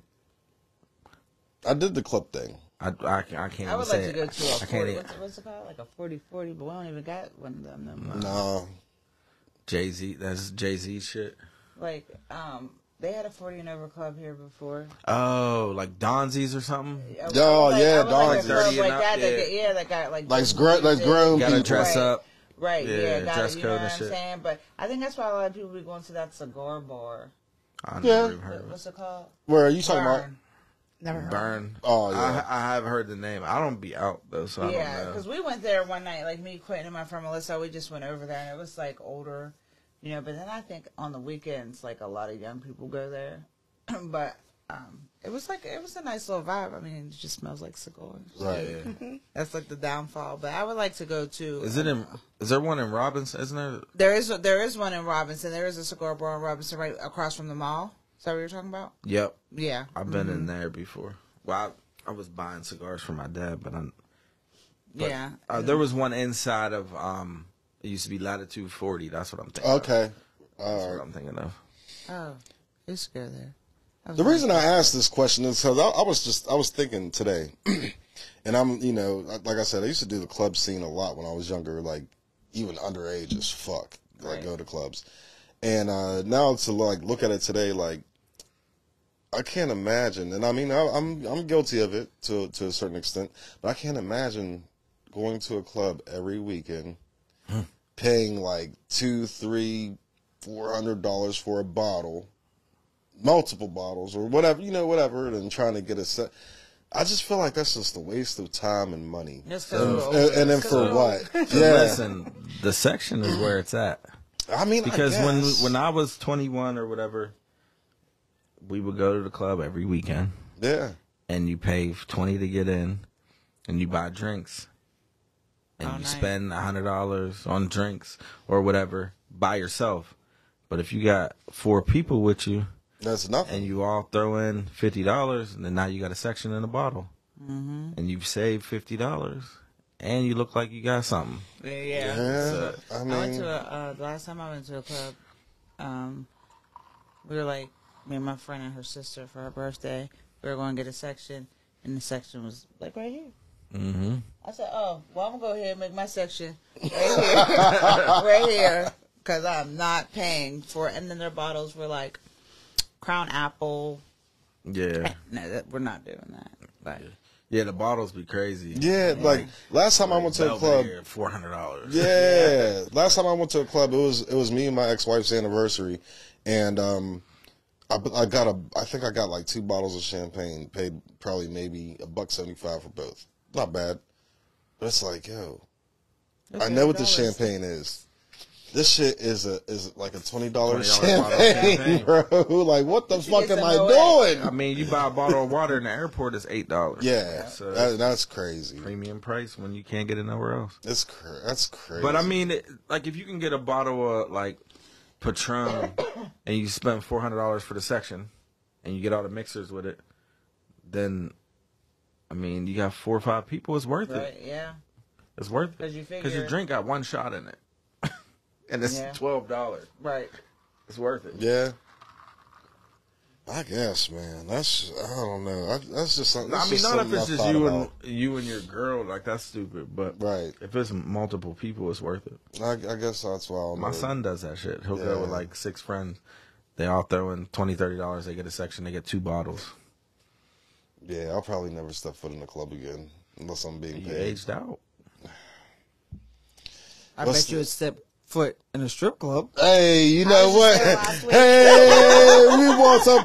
I did the club thing. I, I, can't- I can't I even would say like to go it. to a I can't 40, even. what's, what's it called? Like a 40 40, but we don't even got one of them no. No, Jay Z, that's Jay Z shit. Like, um, they had a 40 and over club here before. Oh, like Donzies or something. I would Oh, like- yeah, I would like a dogs. club 30 like that. that yeah. get- yeah, that got like like just grown, like music. grown Gotta people. dress Right. up. Right, yeah, Yeah, got dress it, you code know and what I'm shit. saying? But I think that's why a lot of people be going to that cigar bar. I Yeah. never heard What- of it. What's it called? Where are you talking about? Burn. Never heard. Burn. Oh, yeah. I, I have heard the name. I don't be out though, so Yeah, because we went there one night, like me, Quentin, and my friend Melissa. We just went over there, and it was like older, you know. But then I think on the weekends, like a lot of young people go there. but um, it was like it was a nice little vibe. I mean, it just smells like cigars. Right. That's like the downfall. But I would like to go to. Is it in? Is there one in Robinson? Isn't there? There is there is one in Robinson. There is a cigar bar in Robinson, right across from the mall. Is that what you're talking about? Yep, Yeah. I've been in there before. Well, I, I was buying cigars for my dad, but I'm. But, yeah. Uh, there was one inside of um. It used to be Latitude Forty. That's what I'm thinking. Okay. of. That's All what. I'm thinking of. Oh, it's good there. That The reason I asked this question is because I, I was just I was thinking today, and I'm you know like I said I used to do the club scene a lot when I was younger, like even underage as fuck, like Right. go to clubs, and uh, now to like look at it today, like I can't imagine, and I mean I, I'm I'm guilty of it to to a certain extent, but I can't imagine going to a club every weekend, paying like two, three, four hundred dollars for a bottle multiple bottles or whatever, you know, whatever, and trying to get a set. I just feel like that's just a waste of time and money. Just 'cause And, we're and, and then Just for 'cause what? Yeah. Listen, the section is where it's at. I mean, I Because when when I was 21 or whatever, we would go to the club every weekend, yeah, and you pay 20 to get in, and you buy drinks, and All you night. spend hundred dollars on drinks or whatever by yourself. But if you got four people with you, that's nothing. and you all throw in fifty dollars, and then now you got a section in a bottle, Mm-hmm. and you've saved fifty dollars, and you look like you got something. Yeah, yeah. yeah, I I went to a, uh, the last time I went to a club. Um, we were like me and my friend and her sister for her birthday. We were going to get a section, and the section was like right here. Mm-hmm. I said, "Oh, well, I'm gonna go ahead and make my section right here, right here, because I'm not paying for." it. And then their bottles were like Crown Apple. Yeah, No, that, we're not doing that. But yeah. The bottles be crazy. yeah, like last time I went to a club. four hundred dollars. Yeah, last time I went to a club, it was it was me and my ex wife's anniversary, and um, I, I got a I think I got like two bottles of champagne, paid probably maybe a buck seventy five for both. Not bad, but it's like yo, I know what the champagne is. This shit is a is like a twenty dollar $20 bottle of champagne, champagne. bro. Like, what the fuck am I Moet. doing? I mean, you buy a bottle of water in the airport, it's eight dollars. Yeah, so that, that's crazy. premium price when you can't get it nowhere else. That's cra- that's crazy. But I mean, it, like if you can get a bottle of like Patron and you spend four hundred dollars for the section, and you get all the mixers with it, then I mean, you got four or five people. It's worth Right? it. Yeah. It's worth it 'Cause you because your drink got one shot in it, and it's Yeah. twelve dollars. Right. It's worth it. yeah, I guess, man. That's I don't know. I, that's just something. I mean, just not if it's I just you about. and you and your girl, like that's stupid. But Right. if it's multiple people, it's worth it. I, I guess that's why I'm My son does that shit. He'll go with like six friends. They all throw in twenty, thirty dollars. They get a section. They get two bottles. Yeah, I'll probably never step foot in the club again unless I'm being You paid. aged out. I Let's- bet you would step foot in a strip club. Hey, you know what? just there last week. Hey, we want some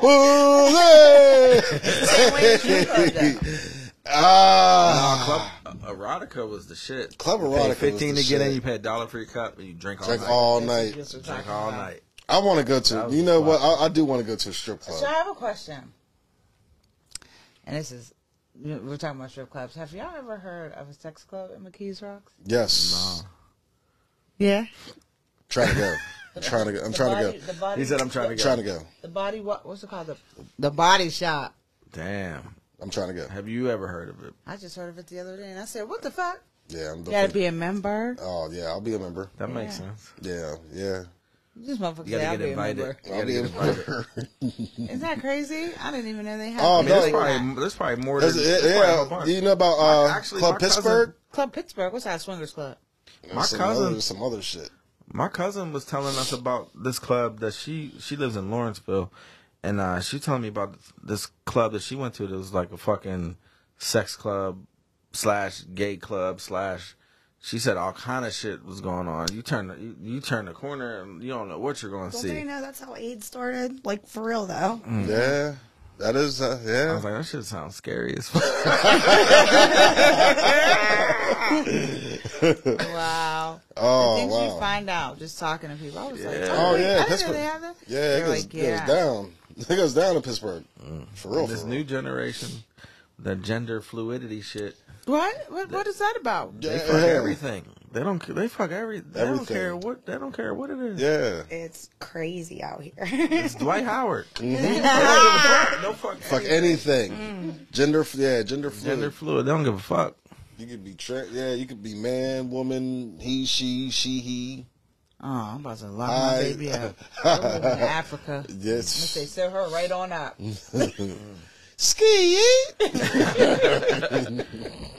pussy. Ah, Club erotica was the shit. Club You Erotica pay was fifteen the to get in. You pay a dollar for your cup, and you drink all drink night. all night. drink all night. I want to go to. You know what? I, I do want to go to a strip club. So I have a question. And this is, we're talking about strip clubs. Have y'all ever heard of a sex club in McKees Rocks? Yes, Yeah. trying to go. I'm trying to go. I'm trying to go. Body, He said, "I'm trying to go." Trying to go. The body, what, what's it called? The, the body shop. Damn. I'm trying to go. Have you ever heard of it? I just heard of it the other day and I said, what the fuck? Yeah, I'm. You gotta definitely- be a member. Oh yeah, I'll be a member. That makes sense. Yeah, yeah. This motherfucker You gotta I'll get invited. I'll be a invited. member. Isn't that crazy? I didn't even know they had. Oh, I mean, no, there's, it- probably, there's probably more than That's- there's probably a yeah, bunch. you know about uh, actually, Club my cousin- Pittsburgh? Club Pittsburgh. What's that swingers club? My some cousin- other, some other shit. My cousin was telling us about this club that she she lives in Lawrenceville, and uh, she telling me about this club that she went to. That was like a fucking sex club slash gay club slash. She said all kind of shit was going on. You turn the, you, you turn the corner and you don't know what you're going to see. Don't they know that's how AIDS started? Like for real though. Yeah, that is. Uh, I was like, that shit sounds scary as fuck. Wow. Oh the things wow. you find out just talking to people. I was like, Yeah. Oh, yeah, I didn't know Pittsburgh. they have that. yeah, it They're goes, like, goes down. It goes down in Pittsburgh. For real. this for new real. generation, the gender fluidity shit. What? What? What is that about? They Yeah. fuck everything. They don't. They fuck every. They don't care what. They don't care what it is. Yeah. It's crazy out here. It's Dwight Howard. Mm-hmm. They don't give a fuck. No fuck. Fuck anything. Mm. Gender. Yeah, gender fluid. Gender fluid. They don't give a fuck. You could be tra- yeah, you could be man, woman, he, she, she, he. Oh, I'm about to lock I- my baby out. I'm moving to Africa. Yes. They set her right on up. Ski.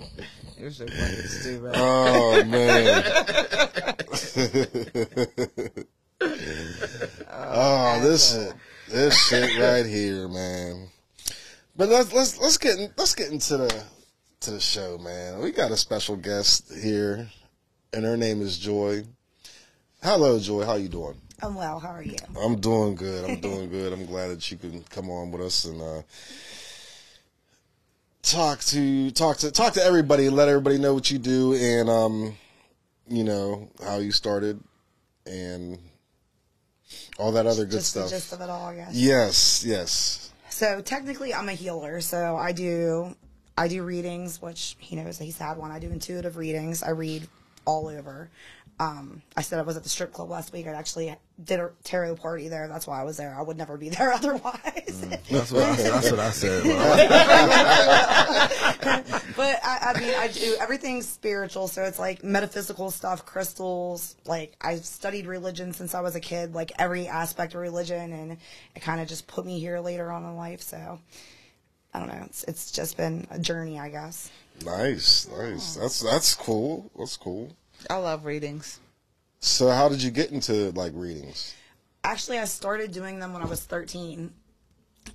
You're so fucking stupid. Oh man. oh, this shit, this shit right here, man. But let's let's let's get in, let's get into the to the show, man. We got a special guest here, and her name is Joy. Hello, Joy. How you doing? I'm well. How are you? I'm doing good. I'm doing good. I'm glad that you can come on with us and uh, talk to talk to talk to everybody. Let everybody know what you do and um, you know how you started and all that other good Just stuff. the gist of it all, guess. Yes, yes. So technically, I'm a healer. So I do I do readings, which he knows he's had one. I do intuitive readings. I read all over. Um, I said I was at the strip club last week. I actually did a tarot party there. That's why I was there. I would never be there otherwise. That's what I said. That's what I said. but I, I mean, I do everything's spiritual, so it's like metaphysical stuff, crystals. Like I've studied religion since I was a kid, like every aspect of religion, and it kind of just put me here later on in life. So I don't know. It's it's just been a journey, I guess. Nice, nice. That's that's cool. That's cool. I love readings. So, how did you get into like readings? Actually, I started doing them when I was 13.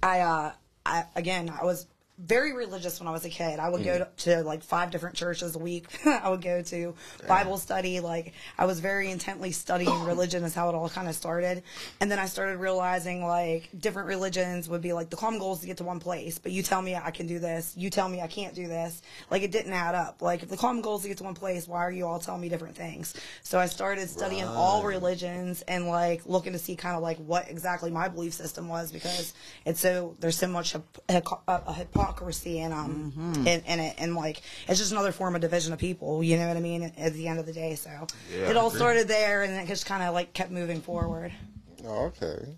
I, uh, I again, I was very religious when I was a kid. I would go to, to like five different churches a week. I would go to Bible study. Like I was very intently studying religion. Is how it all kind of started. And then I started realizing like different religions would be like the common goal is to get to one place, but you tell me I can do this, you tell me I can't do this. Like it didn't add up. Like if the common goal is to get to one place, why are you all telling me different things? So I started studying all religions and like looking to see kind of like what exactly my belief system was because it's so there's so much hyp- hypo- uh, uh, hypocrisy and um in, in it and like it's just another form of division of people. You know what I mean? At the end of the day, so it all started there and it just kind of like kept moving forward. Oh, okay.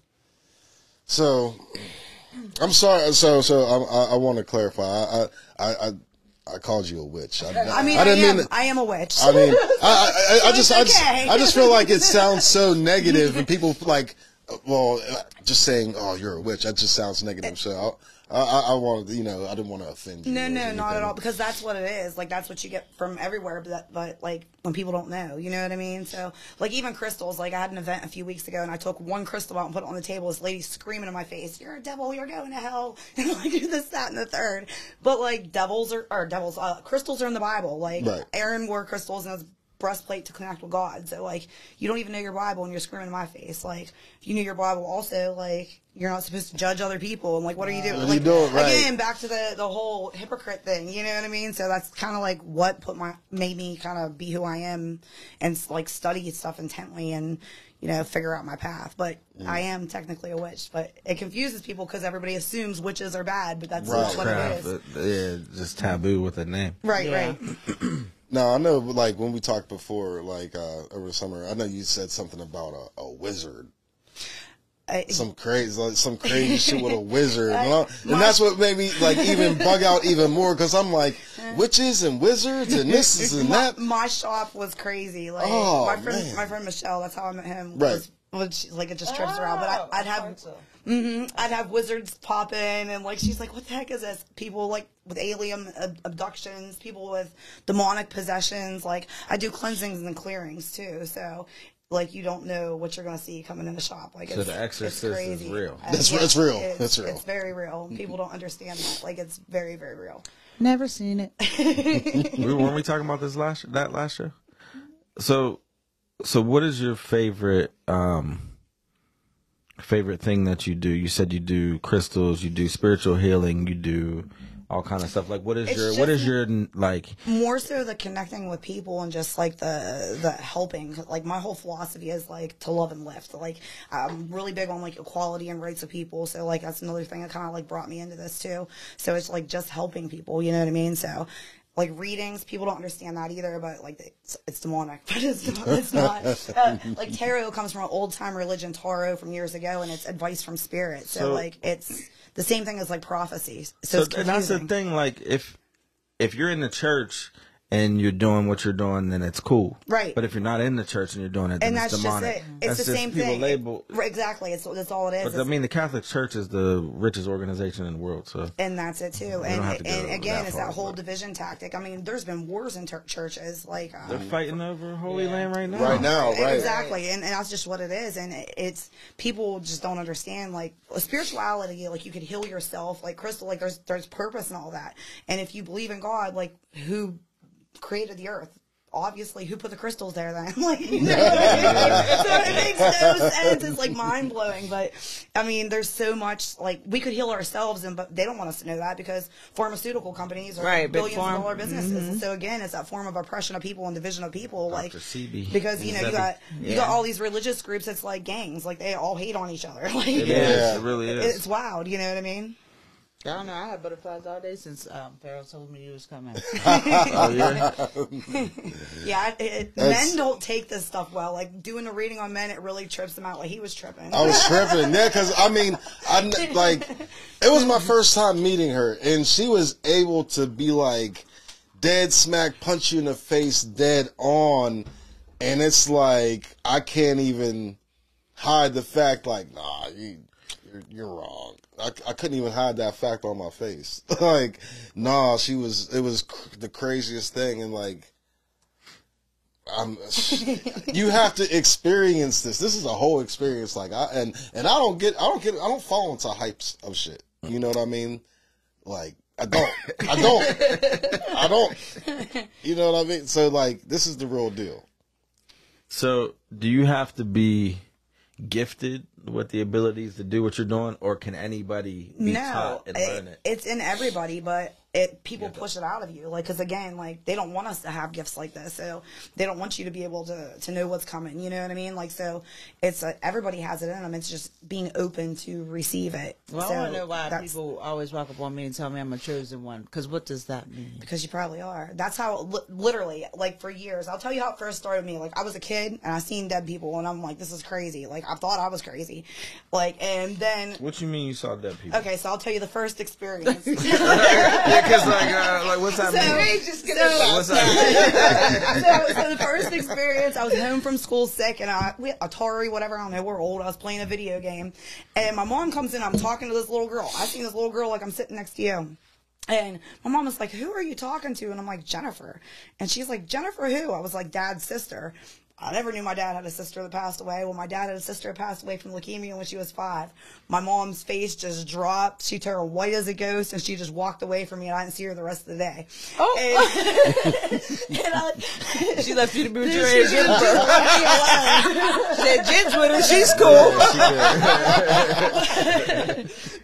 So, I'm sorry. So, so I, I, I want to clarify. I, I, I, I called you a witch. I, I mean, I, didn't am, mean. to- I am a witch. I mean, I, I, I, I just, I just. I just feel like it sounds so negative, and people like, well, just saying, "Oh, you're a witch," that just sounds negative. So, I, I, I wanted, you know, I didn't want to offend you. No, no, not at all. Because that's what it is. Like that's what you get from everywhere. But, that, but like when people don't know, you know what I mean. So like even crystals. Like I had an event a few weeks ago, and I took one crystal out and put it on the table. This lady screaming in my face, "You're a devil! You're going to hell!" And like this, that, and the third. But like devils are or devils, uh, crystals are in the Bible. Like Right. Aaron wore crystals and his breastplate to connect with God. So like you don't even know your Bible and you're screaming in my face. Like if you knew your Bible also, like you're not supposed to judge other people and like what are you doing? What are you like, doing? Right. Again, back to the the whole hypocrite thing. You know what I mean? So that's kind of like what put my made me kind of be who I am and like study stuff intently and you know figure out my path. But mm. I am technically a witch. But it confuses people because everybody assumes witches are bad, but that's Right. not what it Crap, is. it- yeah, just taboo with a name. Right, Yeah. right. No, I know. Like when we talked before, like uh, over the summer, I know you said something about a, a wizard. I- some crazy, like, some crazy shit with a wizard, and, I- and that's what made me like even bug out even more because I'm like witches and wizards and this is and my, that. my shop was crazy. Like Oh, my friend, man. my friend Michelle. That's how I met him. Right. Was, which like it just trips her out. But I, I'd have hmm I'd have wizards pop in, and like she's like, "What the heck is this?" People like with alien ab- abductions, people with demonic possessions. Like I do cleansings and clearings too. So. Like you don't know what you're gonna see coming in the shop. Like So it's, The Exorcist it's is crazy. real. Uh, That's- yeah, that's real. It's, That's real. It's very real. People don't understand that. Like it's very very real. Never seen it. we, weren't we talking about this last that last year? So, so what is your favorite um favorite thing that you do? You said you do crystals, you do spiritual healing, you do all kind of stuff. Like, what is It's your what is your like? more so the connecting with people and just like the the helping like my whole philosophy is like to love and lift like i'm really big on like equality and rights of people so like that's another thing that kind of like brought me into this too so it's like just helping people you know what i mean so like readings, people don't understand that either, but like it's, it's demonic, but it's not. It's not. Uh, like tarot comes from an old time religion, tarot from years ago, and it's advice from spirit. So, So- like it's the same thing as like prophecies. So, So, it's and that's the thing. Like, if if you're in the church and you're doing what you're doing, then it's cool. Right. But if you're not in the church and you're doing it, then and it's that's demonic. just it. It's That's the just same people thing. Label. Right, exactly. It's that's all it is. But I mean, the Catholic Church is the richest organization in the world. So and that's it too. And to and again, that it's far, that whole but- division tactic. I mean, there's been wars in tur churches, like they're um, fighting over Holy Land right now. Right now, right? Exactly, and, and that's just what it is, and it's people just don't understand like spirituality. Like you could heal yourself, like Crystal. Like there's there's purpose and all that, and if you believe in God, like who created the earth. Obviously, who put the crystals there then? like, you know what I mean? so it makes no sense. It's like mind blowing. But I mean, there's so much like we could heal ourselves, and but they don't want us to know that because pharmaceutical companies are Right, big billions of dollar businesses. And so again, it's that form of oppression of people and division of people. Like CB. because you know you Zepi. got you got all these religious groups. It's like gangs. Like they all hate on each other. Like It Yeah. It really is. it's wild. You know what I mean? I don't know. I had butterflies all day since um, Pharaoh told me you was coming. Oh, yeah? Yeah, it, it, men don't take this stuff well. Like doing a reading on men, it really trips them out. Like he was tripping. I was tripping, yeah, because I mean, I like it was my first time meeting her, and she was able to be like dead smack, punch you in the face, dead on, and it's like I can't even hide the fact, like, nah, you, you're, you're wrong. I, I couldn't even hide that fact on my face. like, nah, she was. It was cr- the craziest thing, and like. I'm, you have to experience this. This is a whole experience. Like I and and I don't get I don't get I don't fall into hypes of shit. You know what I mean? Like I don't. I don't. I don't. You know what I mean? So like, this is the real deal. So, do you have to be gifted with the abilities to do what you're doing, or can anybody be no, taught and learn it? it's in everybody, but it people push it out of you. Like, because again, like they don't want us to have gifts like this, so they don't want you to be able to to know what's coming. You know what I mean? Like, so it's uh, everybody has it in them. It's just being open to receive it. Well, so I want to know why people always walk up on me and tell me I'm a chosen one. Because what does that mean? Because you probably are. That's how, li- literally, like for years. I'll tell you how it first started with me. Like I was a kid and I seen dead people, and I'm like, this is crazy. Like I thought I was crazy. Like and then. What you mean you saw dead people? Okay, so I'll tell you the first experience. Because like, uh, like what's that So- mean? just What's that? so, so the first experience, I was home from school sick, and I we Atari, whatever. I don't know. We're old. I was playing a video game, and my mom comes in. I'm talking to this little girl. I seen this little girl like I'm sitting next to you. And my mom was like, "Who are you talking to?" And I'm like, "Jennifer." And she's like, "Jennifer who?" I was like, "Dad's sister." I never knew my dad had a sister that passed away. Well, my dad had a sister that passed away from leukemia when she was five. My mom's face just dropped. She turned white as a ghost, and she just walked away from me, and I didn't see her the rest of the day. Oh. And, and I, She left you to be with your she aunt just Jennifer. left me alone. Said Jen's with her. She's cool.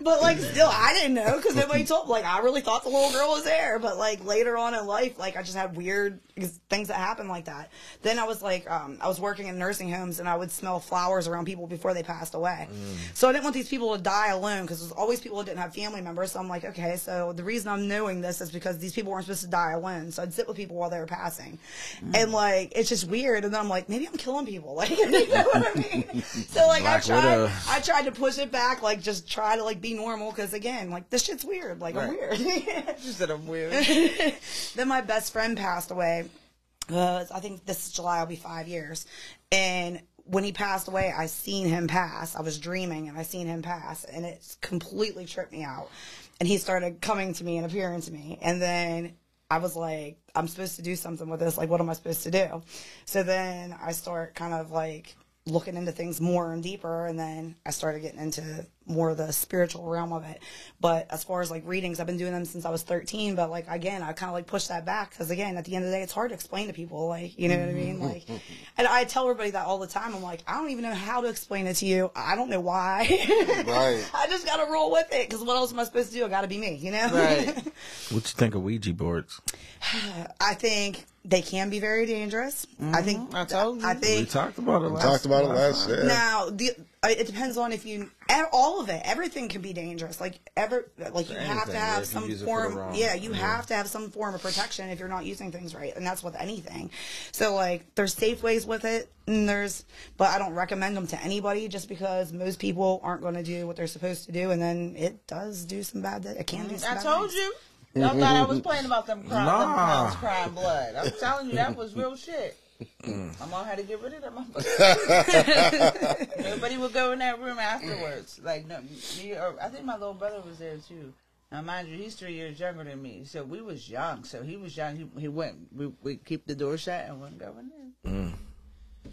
But like, still, I didn't know because nobody told. Like, I really thought the little girl was there, but like later on in life, like I just had weird things that happened like that. Then I was like, um, I was working in nursing homes, and I would smell flowers around people before they passed away. So I didn't want these people to die alone because there's always people who didn't have family members. So I'm like, okay, so the reason I'm knowing this is because these people weren't supposed to die alone. So I'd sit with people while they were passing, and like it's just weird. And then I'm like, maybe I'm killing people. Like, you know what I mean? So like Black I tried, Widow. I tried to push it back, like just try to like be normal because again, like this shit's weird. Like I'm weird. She said I'm weird. then my best friend passed away. Uh, I think this is July. I'll be five years, and when he passed away, I seen him pass. I was dreaming and I seen him pass, and it completely tripped me out. And he started coming to me and appearing to me, and then I was like, I'm supposed to do something with this. Like, what am I supposed to do? So then I start kind of like looking into things more and deeper and then I started getting into more the spiritual realm of it. But as far as like readings, I've been doing them since I was 13, but like again, I kind of like push that back cuz again, at the end of the day it's hard to explain to people like, you know what I mean? Mm-hmm. Like and I tell everybody that all the time. I'm like, I don't even know how to explain it to you. I don't know why. Right. I just got to roll with it cuz what else am I supposed to do? I got to be me, you know? Right. What you think of Ouija boards? I think they can be very dangerous. I think mm-hmm. I told you. I We talked about it. Last, Talked about it last year. Now, the it depends on if you all of it. Everything can be dangerous. Like ever, like you have to have some use it for the form. wrong- Yeah, you yeah. have to have some form of protection if you're not using things right, and that's with anything. So like, there's safe ways with it, and there's, but I don't recommend them to anybody just because most people aren't going to do what they're supposed to do, and then it does do some bad. It can do mm, some I bad told things. you. Y'all thought I was playing about them, cry, them Nah. clowns crying blood. I'm telling you, that was real shit. Mm. My mom had to get rid of that motherfucker. Nobody would go in that room afterwards. Like, no, me or uh, I think my little brother was there too. Now, mind you, he's three years younger than me, so we was young. So he was young. He, he went. We we keep the door shut and wouldn't go in there.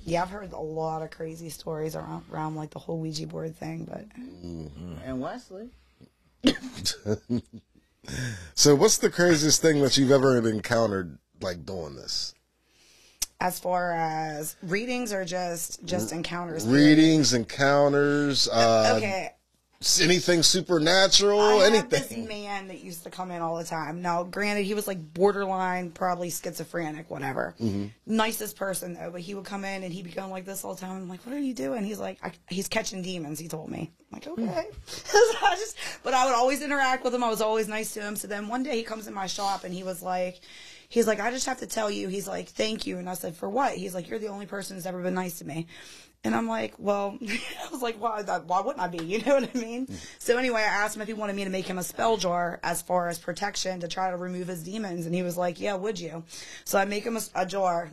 Yeah, I've heard a lot of crazy stories around, around like the whole Ouija board thing, but mm-hmm. And Wesley, So, what's the craziest thing that you've ever encountered, like doing this? As far as readings or just just encounters, Readings, encounters, uh, Okay, anything supernatural, I have this anything. man that used to come in all the time. Now, granted, he was like borderline, probably schizophrenic, whatever. Nicest person though, but he would come in and he'd be going like this all the time. I'm like, "What are you doing?" He's like, I, "He's catching demons." He told me. I'm like, okay. So I just, but I would always interact with him. I was always nice to him. So then one day he comes in my shop and he was like. He's like, I just have to tell you. He's like, thank you. And I said, for what? He's like, you're the only person who's ever been nice to me. And I'm like, well, I was like, why, why wouldn't I be? You know what I mean? So anyway, I asked him if he wanted me to make him a spell jar as far as protection to try to remove his demons. And he was like, yeah, would you? So I make him a, a jar.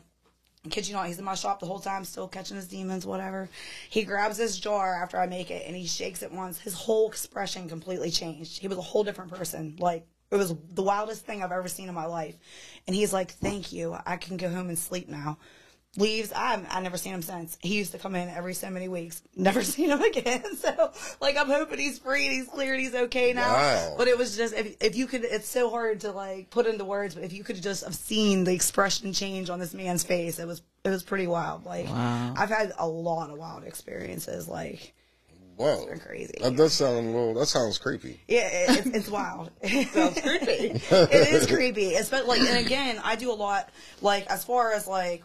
Kid you not, he's in my shop the whole time, still catching his demons, whatever. He grabs this jar after I make it and he shakes it once. His whole expression completely changed. He was a whole different person. Like, it was the wildest thing I've ever seen in my life. And he's like, thank you. I can go home and sleep now. leaves. I I never seen him since. He used to come in every so many weeks. Never seen him again. So like I'm hoping he's free and he's cleared. he's okay now. Wow. But it was just if if you could, it's so hard to like put into words. But if you could just have seen the expression change on this man's face, it was it was pretty wild. Like I've had a lot of wild experiences. Like Whoa. been crazy. That does sound a little. That sounds creepy. yeah, it, it's, it's wild. It sounds creepy. it is creepy. Especially like, and again, I do a lot like as far as like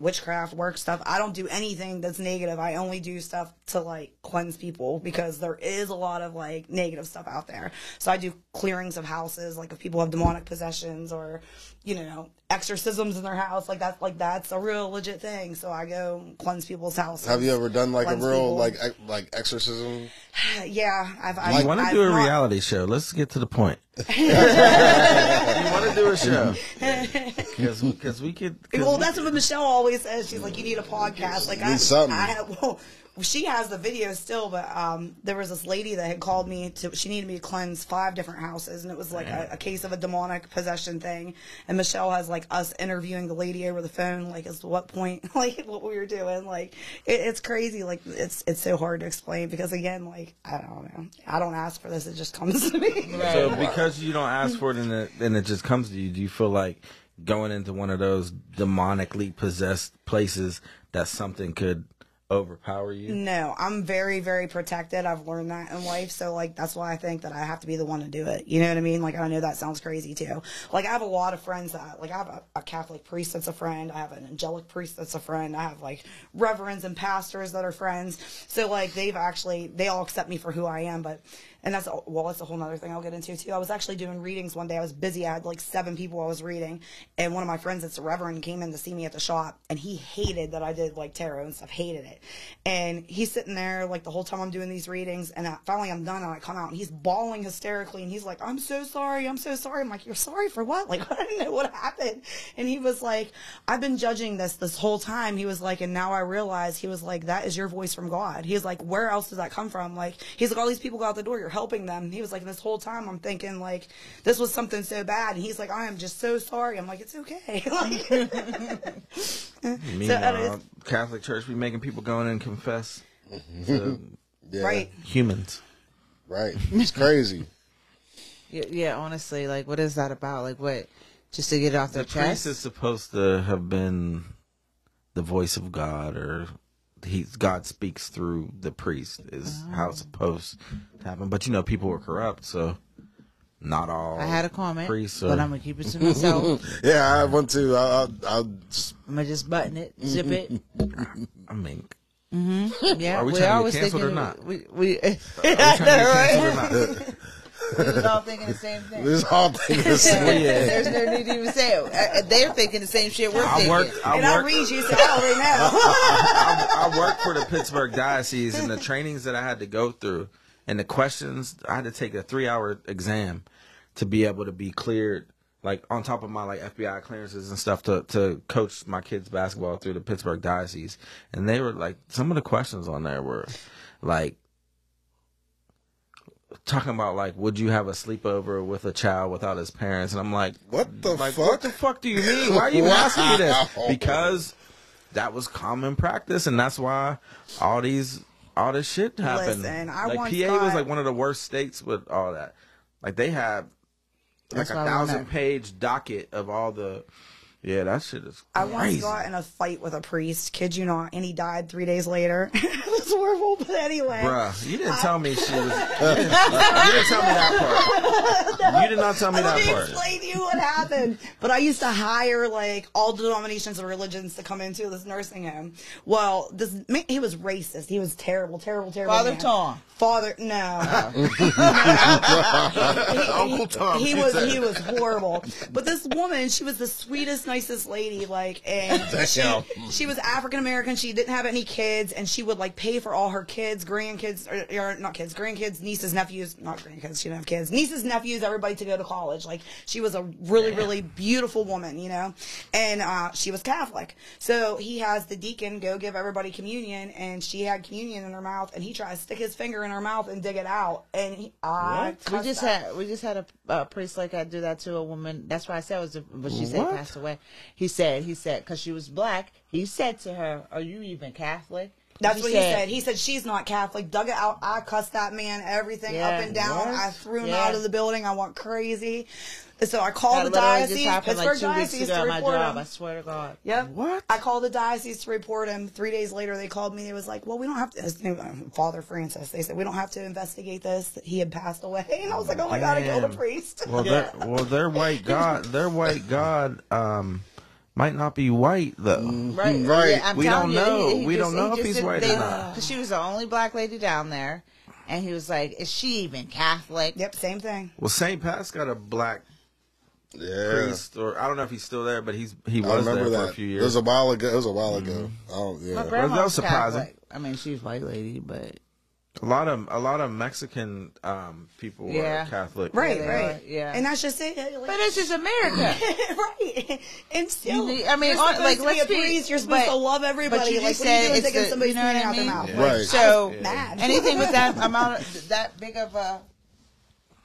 witchcraft work stuff. I don't do anything that's negative. I only do stuff to like cleanse people because there is a lot of like negative stuff out there. So I do clearings of houses, like if people have demonic possessions or you know exorcisms in their house, like that's like that's a real legit thing. So I go cleanse people's houses. Have you ever done like a real people. like like exorcism? Yeah, I've. I've You want to do a not- reality show? Let's get to the point. you want to do a show? Because we could. 'cause Well, we- that's what Michelle always says. She's like, you need a podcast. Like, I, Need something. I have, well, she has the video still, but um, there was this lady that had called me to. She needed me to cleanse five different houses, and it was like a, a case of a demonic possession thing. And Michelle has like us interviewing the lady over the phone, like as to what point, like what we were doing. Like, it, it's crazy. Like, it's it's so hard to explain because again, like I don't know, I don't ask for this; it just comes to me. So because you don't ask for it and it, and it just comes to you, do you feel like going into one of those demonically possessed places that something could overpower you? No, I'm very, very protected. I've learned that in life. So, like, that's why I think that I have to be the one to do it. You know what I mean? Like, I know that sounds crazy too. Like, I have a lot of friends that, like, I have a, a Catholic priest that's a friend. I have an angelic priest that's a friend. I have, like, reverends and pastors that are friends. So, like, they've actually, they all accept me for who I am. But, and that's, well, that's a whole other thing I'll get into too. I was actually doing readings one day. I was busy. I had like seven people I was reading. And one of my friends that's a reverend came in to see me at the shop and he hated that I did like tarot and stuff, hated it. And he's sitting there like the whole time I'm doing these readings. And I, finally I'm done and I come out and he's bawling hysterically. And he's like, I'm so sorry. I'm so sorry. I'm like, you're sorry for what? Like, I didn't know what happened. And he was like, I've been judging this this whole time. He was like, and now I realize he was like, that is your voice from God. He was like, where else does that come from? Like, he's like, all these people go out the door. You're helping them. He was like, this whole time I'm thinking like, this was something so bad. And he's like, I am just so sorry. I'm like, it's okay. like, Meanwhile, uh, Catholic Church be making people go in and confess mm-hmm. to Yeah. right. humans. Right. It's crazy. Yeah, yeah, honestly, like, what is that about? Like, what? Just to get it off their The priest chest? is supposed to have been the voice of God, or he God speaks through the priest. Is how it's supposed to happen. But you know, people were corrupt, so not all. I had a comment, priests but I'm gonna keep it to myself. Yeah, I have one too. I'll, I'll, I'll just I'm gonna just button it, zip it. I mean, Yeah, Are we we trying to get canceled or not? we we. are we trying to get canceled or not? We was all thinking the same thing. this whole thing is Yeah. There's no need to even say it. Uh, They're thinking the same shit we're I thinking. worked. I And I worked. read you, so I already know. I, I worked for the Pittsburgh Diocese, and the trainings that I had to go through, and the questions I had to take a three-hour exam to be able to be cleared, like on top of my like FBI clearances and stuff to to coach my kids basketball through the Pittsburgh Diocese, and they were like some of the questions on there were like talking about like would you have a sleepover with a child without his parents? And i'm like What the like fuck? what the fuck do you mean? Why are you even asking me this? Because that was common practice and that's why all these all this shit happened. Listen, I like once pa was like one of the worst states with all that. Like they have like That's a thousand page docket of all the yeah that shit is I once crazy got in a fight with a priest, kid you not, and he died three days later. it was horrible, but anyway. Bruh, you didn't tell me she was. You didn't, tell me that part. You did not tell me that me part. explain to you what happened. But I used to hire like all denominations of religions to come into this nursing home. Well, this man, he was racist. He was terrible, terrible, terrible. Father man. Tom. Father, no. Uncle Tom. he she was said. he was horrible. But this woman, she was the sweetest, nicest lady. Like, and she, she was African American. She didn't have any kids, and she would like pay for all her kids, grandkids, or, or not kids, grandkids, nieces, nephews, not grandkids. She didn't have kids, nieces, nephews, everybody to go to college. Like, she was a really, really beautiful woman, you know. And uh, she was Catholic, so he has the deacon go give everybody communion, and she had communion in her mouth, and he tried to stick his finger in her mouth and dig it out, and he, I We just that. had we just had a uh, priest like that do that to a woman. That's why I said it was, a, but she said passed away. He said, he said, because she was black, he said to her, "Are you even Catholic?" That's She what he said. He said she's not Catholic. Dug it out. I cussed that man, everything Yeah. up and down. What? I threw him Yeah. out of the building. I went crazy. So I called the diocese, happened Pittsburgh like two diocese, to at my report job. him. I swear to God. Yep. What? I called the diocese to report him. Three days later, they called me. It was like, well, we don't have to. His name, uh, Father Francis. They said we don't have to investigate this. He had passed away, and I was like, oh my god, I killed a Damn. priest. Well, their well, their white god, their white god, um, might not be white though. Right, Right. Yeah, We don't you, know. he- he We just- don't know he if he's did- white or not. Cause she was the only black lady down there, and he was like, "Is she even Catholic?" Yep, same thing. Well, St. Pat's got a black Yeah. priest, or I don't know if he's still there, but he's he I was there remember for that. a few years. It years. was a while ago. It was a while ago. Oh, yeah. that was was surprising. Catholic. I mean, she's a white lady, but A lot of a lot of Mexican um, people Yeah. are Catholic. Right, they right. yeah. And I should say, Like, but it's just America. right. And still, You I mean, you're on- like, to let's be a priest. You're supposed but- to love everybody. but you like, just what are you said doing it's taking the- somebody's you know what name I out their mouth? Yeah. Right. So Mad. anything with that amount, of, that big of a,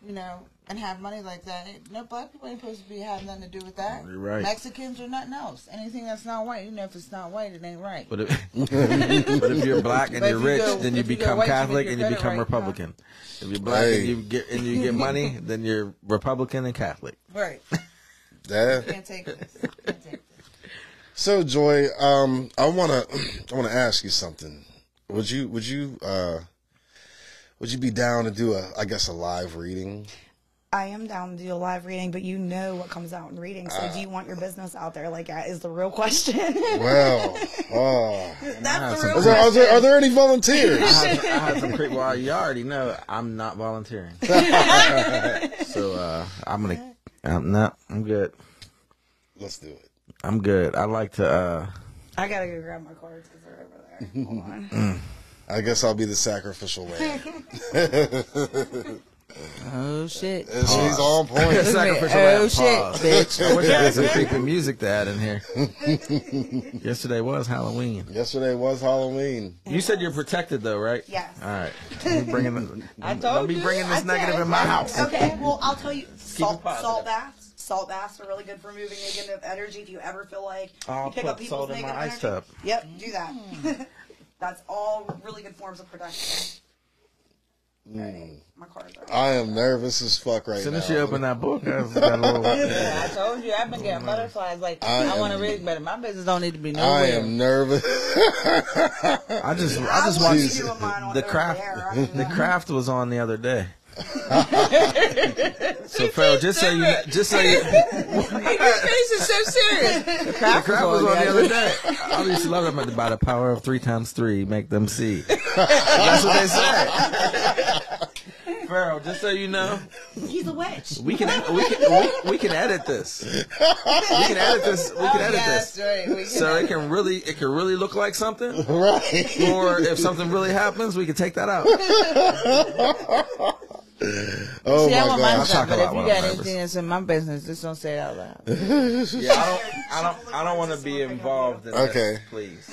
you know, and have money like that, no black people ain't supposed to be having nothing to do with that. You're right. Mexicans or nothing else. Anything that's not white, you know, if it's not white, it ain't right. But if, but if you're black and But you're if you rich, go- then you if you become white, Catholic your and you become right, Republican. If you're black Hey. and you get and you get money, then you're Republican and Catholic. right. Yeah. Can't take this. Can't take this. So, Joy, um, I wanna, I wanna ask you something. Would you, would you, uh, would you be down to do a, I guess, a live reading? I am down to do a live reading, but you know what comes out in reading. So, do you want your business out there? Like, that is the real question. Well, oh, That's the real is there, are, there, are there any volunteers? I had, I had some cre- well, you already know I'm not volunteering. so uh, I'm gonna. Um, no, I'm good. Let's do it. I'm good. I like to. uh I gotta go grab my cards because they're over there. Hold on. I guess I'll be the sacrificial lamb. Oh shit. Uh, she's on point. Sacrificial oh shit, pause. bitch. I wish I had some creepy music to add in here. Yesterday was Halloween. Yesterday was Halloween. You said you're protected though, right? Yes. All right. Don't be bringing, I don't told be you. bringing this I negative said- in my house. Okay, well, I'll tell you. Salt, positive. salt baths. Salt baths are really good for moving negative energy. If you ever feel like I'll you pick put up people's salt in my negative ice energy, tub. Yep, do that. That's all really good forms of protection. Alright, My cards are. I am nervous as fuck right As soon now. as you open that book, I've got a little. I told you I've been getting oh butterflies. Like I I, want to read, but my business don't need to be nowhere. I am nervous. I just, I just watched doing mine on- the craft. there. I don't The craft was on the other day. So Pharaoh, just so you, just so you, Your face is so serious. The the craft craft was on the other other day. I used to love them by the power of three times three, make them see. That's what they say. Pharaoh, just so you know, He's a witch. we can we can we, we can edit this. We can edit this. We can oh, edit Yes, this. right. Can So it can really it can really look like something. right. Or if something really happens, we can take that out. Uh, oh See, I my want mine god. I'll talk but if you got anything that's in my business, just don't say it out loud. Yeah, I don't, I don't, I don't want to be involved in this, Okay. please.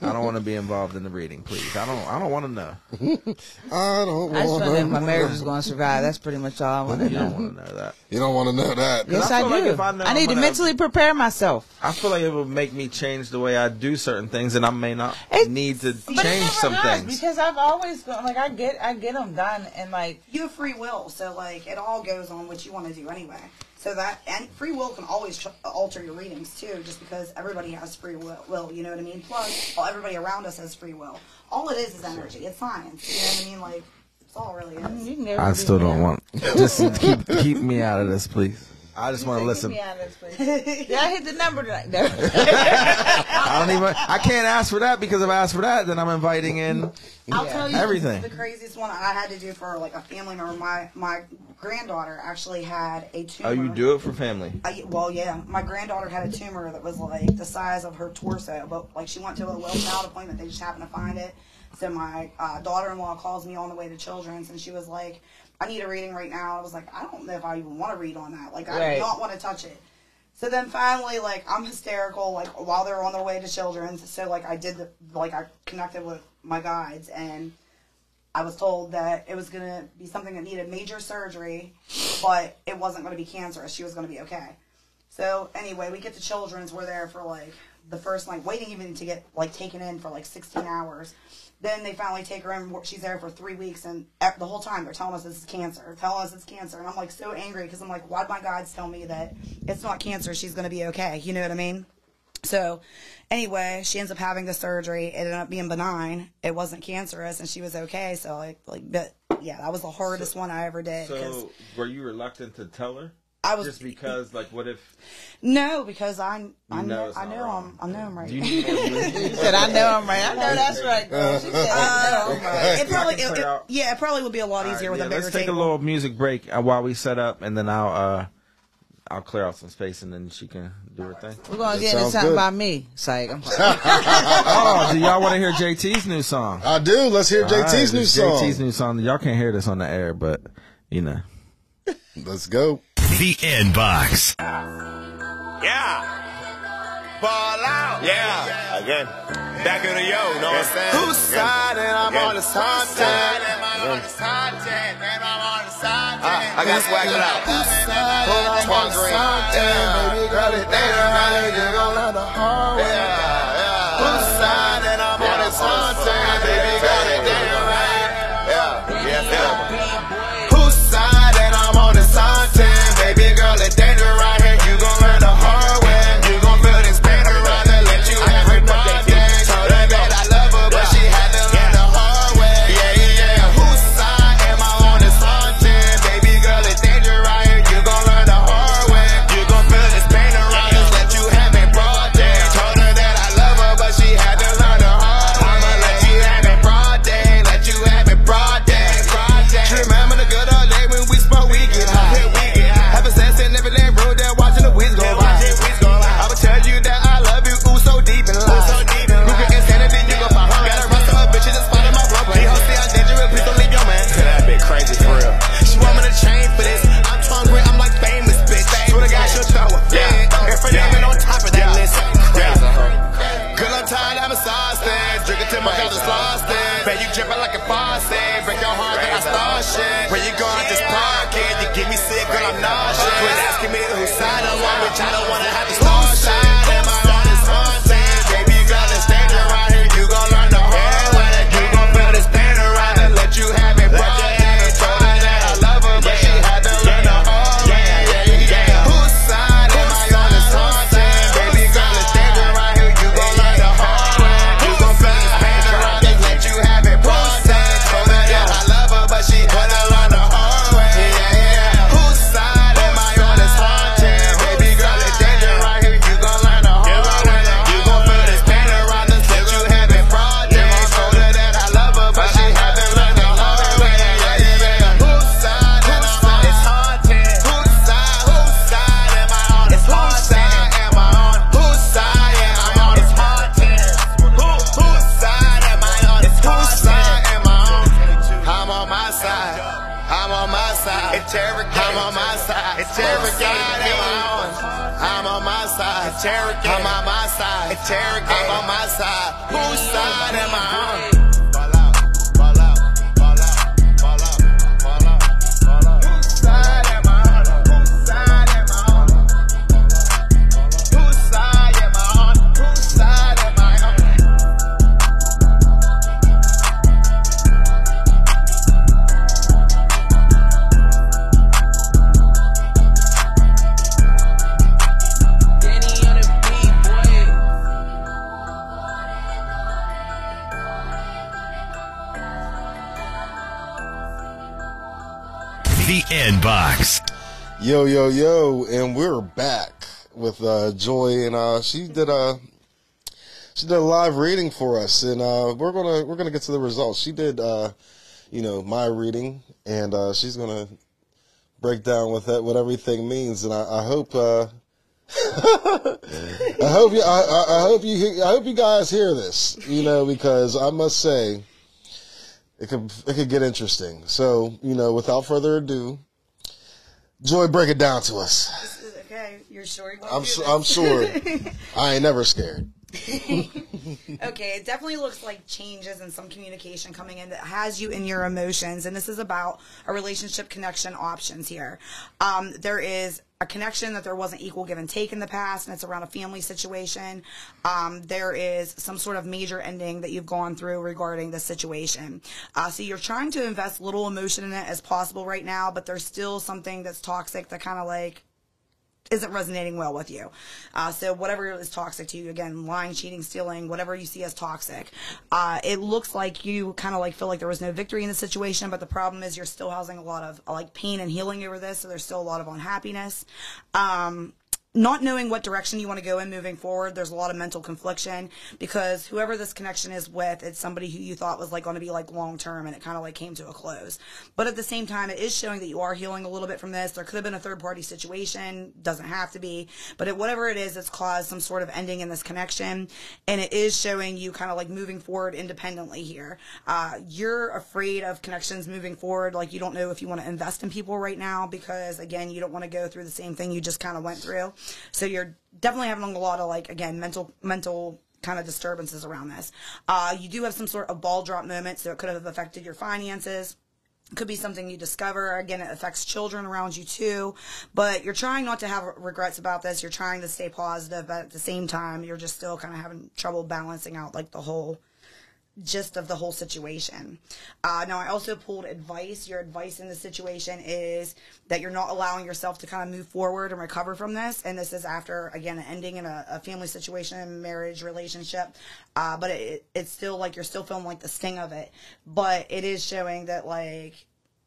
I don't want to be involved in the reading, please. I don't, I don't want to know. I don't I just want to know if my marriage is going to survive. That's pretty much all I want to You don't want to know that. You don't want to know that. Yes, I I, like do. if I know I I'm need to mentally prepare myself. I feel like it would make me change the way I do certain things, and I may not It- need to change some things. because I've always gone like I get I get them done and like You have free will, so like it all goes on what you want to do anyway. So that and free will can always tr- alter your readings too, just because everybody has free will. will you know what I mean? Plus, all, everybody around us has free will. All it is is energy. It's science. You know what I mean? Like it's all really is. you can never I still don't want. Just keep keep me out of this, please. I just want to Keep listen. me out of this place. Did I hit the number tonight? No. I don't even. I can't ask for that because if I ask for that, then I'm inviting in. I'll tell you Everything. The craziest one I had to do for like a family member. My my granddaughter actually had a tumor. Oh, you do it for family. I, well, yeah. My granddaughter had a tumor that was like the size of her torso, but like she went to a well child appointment. They just happened to find it. So my uh, daughter-in-law calls me on the way to Children's, and she was like, "I need a reading right now." I was like, "I don't know if I even want to read on that. Like, I Right. do not want to touch it." So then finally, like, I'm hysterical, like, while they're on their way to Children's. So, like, I did the, like, I connected with my guides, and I was told that it was going to be something that needed major surgery, but it wasn't going to be cancerous. She was going to be okay. So anyway, we get to Children's. We're there for like the first night, waiting even to get like taken in for like 16 hours. Then they finally take her in. She's there for three weeks, and the whole time they're telling us this is cancer, telling us it's cancer, and I'm like so angry because I'm like, why did my guides tell me that it's not cancer? She's gonna be okay. You know what I mean? So, anyway, she ends up having the surgery. It ended up being benign. It wasn't cancerous, and she was okay. So, like, like, but yeah, that was the hardest one I ever did. So, were you reluctant to tell her? I was just because, like, what if no, because I I You know know I know wrong. him I know him right. do you need more music? She said, I know I'm right. I know that's right, girl. She said, I know right. it probably it, it- yeah, it probably would be a lot easier with Yeah, a bigger let's take table. a little music break uh, while we set up, and then I'll uh, I'll clear out some space, and then she can do her thing. We're going to That get into something good. about me. Psych. I'm oh, do y'all want to hear JT's new song? I do. Let's hear All right, JT's new this song. JT's new song. Y'all can't hear this on the air, but you know. Let's go. The Inbox. Yeah. Ball out. Yeah. Again. Back in the yo, know what I'm saying? Whose side and I'm on the side I got swag it out. Twan Green. Baby girl, it ain't right. You gon' learn the hard way. She did a she did a live reading for us, and uh, we're gonna we're gonna get to the results. She did, uh, you know, my reading, and uh, she's gonna break down what that what everything means, and I, I hope. Uh, I hope you. I, I hope you. I hope you guys hear this. You know, because I must say, it could it could get interesting. So, you know, without further ado, Joy, break it down to us. You're sure you I'm do I'm sure. I ain't never scared. Okay, it definitely looks like changes in some communication coming in that has you in your emotions, and this is about a relationship connection options here. Um, there is a connection that there wasn't equal give and take in the past, and it's around a family situation. Um, there is some sort of major ending that you've gone through regarding the situation. Uh, so you're trying to invest little emotion in it as possible right now, but there's still something that's toxic that kind of like isn't resonating well with you. Uh, so whatever is toxic to you, again, lying, cheating, stealing, whatever you see as toxic, uh, it looks like you kind of like feel like there was no victory in the situation, but the problem is you're still housing a lot of like pain and healing over this, so there's still a lot of unhappiness. Um, not knowing what direction you want to go in moving forward, there's a lot of mental confliction because whoever this connection is with, it's somebody who you thought was like going to be like long term and it kind of like came to a close. But at the same time, it is showing that you are healing a little bit from this. There could have been a third party situation, doesn't have to be, but it, whatever it is, it's caused some sort of ending in this connection. And it is showing you kind of like moving forward independently here. Uh, you're afraid of connections moving forward. Like you don't know if you want to invest in people right now because again, you don't want to go through the same thing you just kind of went through. So you're definitely having a lot of like again mental mental kind of disturbances around this. Uh, you do have some sort of ball drop moment, so it could have affected your finances. Could be something you discover. Again, it affects children around you too. But you're trying not to have regrets about this. You're trying to stay positive, but at the same time, you're just still kind of having trouble balancing out like the whole gist of the whole situation. Uh, now, I also pulled advice. Your advice in the situation is that you're not allowing yourself to kind of move forward and recover from this. And this is after, again, ending in a, a family situation, marriage, relationship. Uh, but it, it's still like you're still feeling like the sting of it. But it is showing that, like,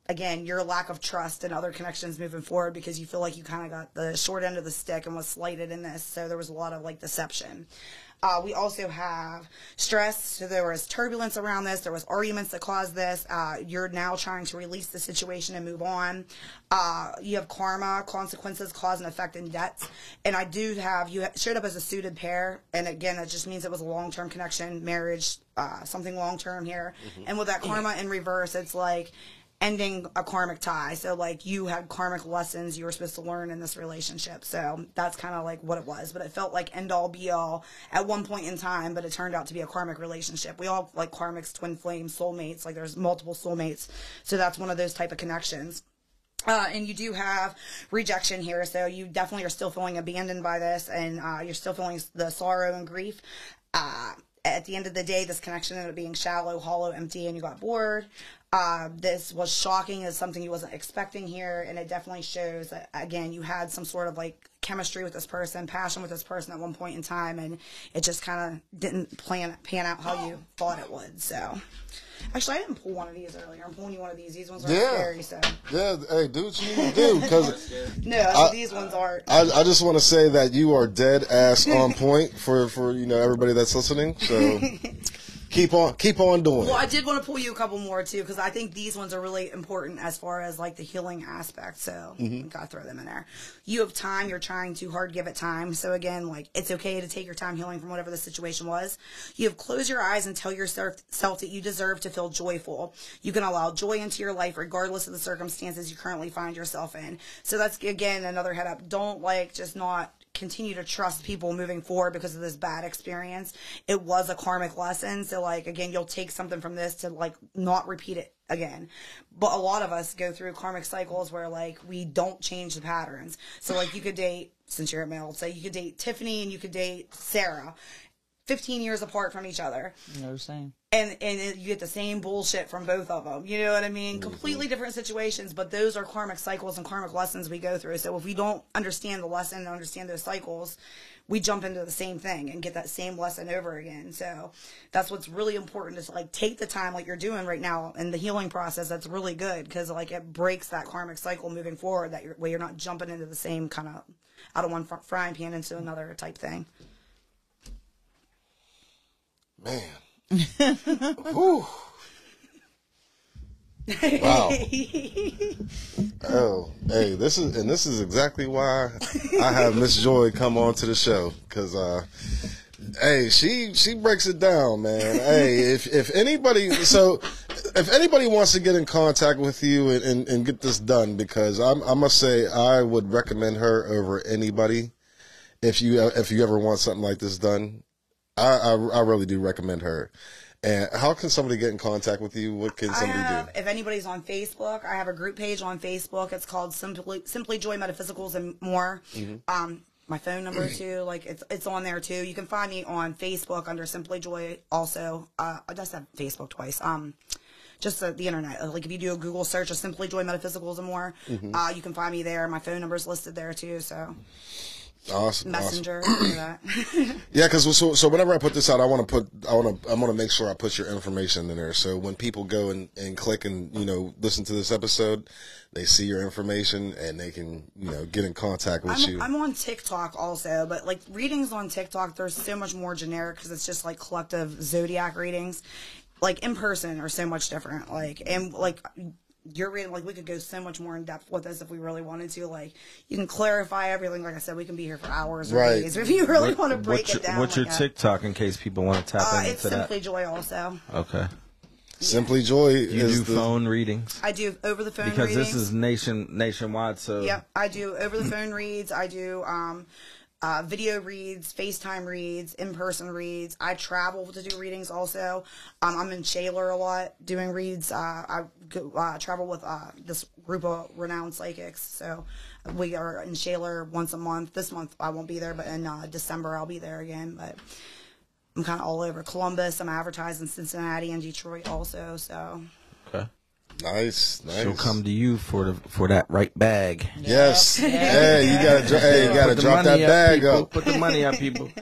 again, your lack of trust and other connections moving forward because you feel like you kind of got the short end of the stick and was slighted in this. So there was a lot of like deception. Uh, we also have stress. So there was turbulence around this. There was arguments that caused this. Uh, you're now trying to release the situation and move on. Uh, you have karma, consequences, cause and effect, and debts. And I do have you showed up as a suited pair, and again, that just means it was a long term connection, marriage, uh, something long term here. And with that karma in reverse, it's like ending a karmic tie. So like you had karmic lessons you were supposed to learn in this relationship. So that's kind of like what it was. But it felt like end all be all at one point in time, but it turned out to be a karmic relationship. We all like karmics, twin flames, soulmates. Like there's multiple soulmates. So that's one of those type of connections. Uh, and you do have rejection here, so you definitely are still feeling abandoned by this, and uh, you're still feeling the sorrow and grief. Uh, at the end of the day, this connection ended up being shallow, hollow, empty, and you got bored. Uh, this was shocking as something you wasn't expecting here, and it definitely shows that again you had some sort of like chemistry with this person, passion with this person at one point in time, and it just kind of didn't plan pan out how you thought it would. So, actually, I didn't pull one of these earlier. I'm pulling you one of these. These ones are Yeah. scary. So, Yeah, hey, do what you need to do because no, I- these ones aren't. I, I just want to say that you are dead ass on point for for you know everybody that's listening. So keep on keep on doing. Well, it. I did want to pull you a couple more too, because I think these ones are really important as far as like the healing aspect. So mm-hmm. gotta throw them in there. You have time. You're trying too hard. Give it time. So again, like it's okay to take your time healing from whatever the situation was. You have close your eyes and tell yourself self that you deserve to feel joyful. You can allow joy into your life regardless of the circumstances you currently find yourself in. So that's again another head up. Don't like just not continue to trust people moving forward because of this bad experience. It was a karmic lesson. So like again, you'll take something from this to like not repeat it again. But a lot of us go through karmic cycles where like we don't change the patterns. So like you could date since you're a male, say you could date Tiffany and you could date Sarah. 15 years apart from each other No same. and and it, you get the same bullshit from both of them. You know what I mean? Mm-hmm. Completely different situations, but those are karmic cycles and karmic lessons we go through. So if we don't understand the lesson and understand those cycles, we jump into the same thing and get that same lesson over again. So that's what's really important is like take the time like you're doing right now in the healing process. That's really good because like it breaks that karmic cycle moving forward. That you're where you're not jumping into the same kind of out of one fr- frying pan into another type thing. Man. Whew. Wow. Oh, hey, this is and this is exactly why I have Miss Joy come on to the show because, uh, hey, she she breaks it down, man. hey, if if anybody, so if anybody wants to get in contact with you and, and, and get this done, because I'm, I must say I would recommend her over anybody. If you if you ever want something like this done, I, I, I really do recommend her. And how can somebody get in contact with you? What can somebody have, do? if anybody's on Facebook, I have a group page on Facebook. It's called Simply Simply Joy Metaphysicals and more. Mm-hmm. Um, my phone number too, like it's it's on there too. You can find me on Facebook under Simply Joy. Also, uh, I just have Facebook twice. Um, just the, the internet. Like if you do a Google search of Simply Joy Metaphysicals and more, Mm-hmm. uh, you can find me there. My phone number's listed there too. So Awesome. awesome. Messenger, that. Yeah, because so, so whenever I put this out, I want to put I want to I want to make sure I put your information in there. So when people go and, and click and you know listen to this episode, they see your information and they can you know get in contact with you. I'm, I'm on TikTok also, but like readings on TikTok, they're so much more generic because it's just like collective zodiac readings. Like in person are so much different. Like and like you're reading, like we could go so much more in depth with this if we really wanted to. Like you can clarify everything. Like I said, we can be here for hours or Right. days if you really want to break your, it down. what's your like that. TikTok in case people want to tap Uh, into it's that? simply joy. Also, okay. Simply Joy You is do the, phone readings I do over the phone because readings. this is nation nationwide. So yeah, I do over the phone reads. I do um, uh, video reads, FaceTime reads, in person reads. I travel to do readings also. Um, I'm in Shaler a lot doing reads. Uh, I go, uh, travel with uh, this group of renowned psychics. So we are in Shaler once a month. This month I won't be there, but in uh, December I'll be there again. But I'm kind of all over Columbus. I'm advertising Cincinnati and Detroit also. So. Nice, nice. she'll come to you for the for that right bag. Yes. Hey, you gotta dro- hey, you gotta Put drop that up, bag people. up. Put the money up, people.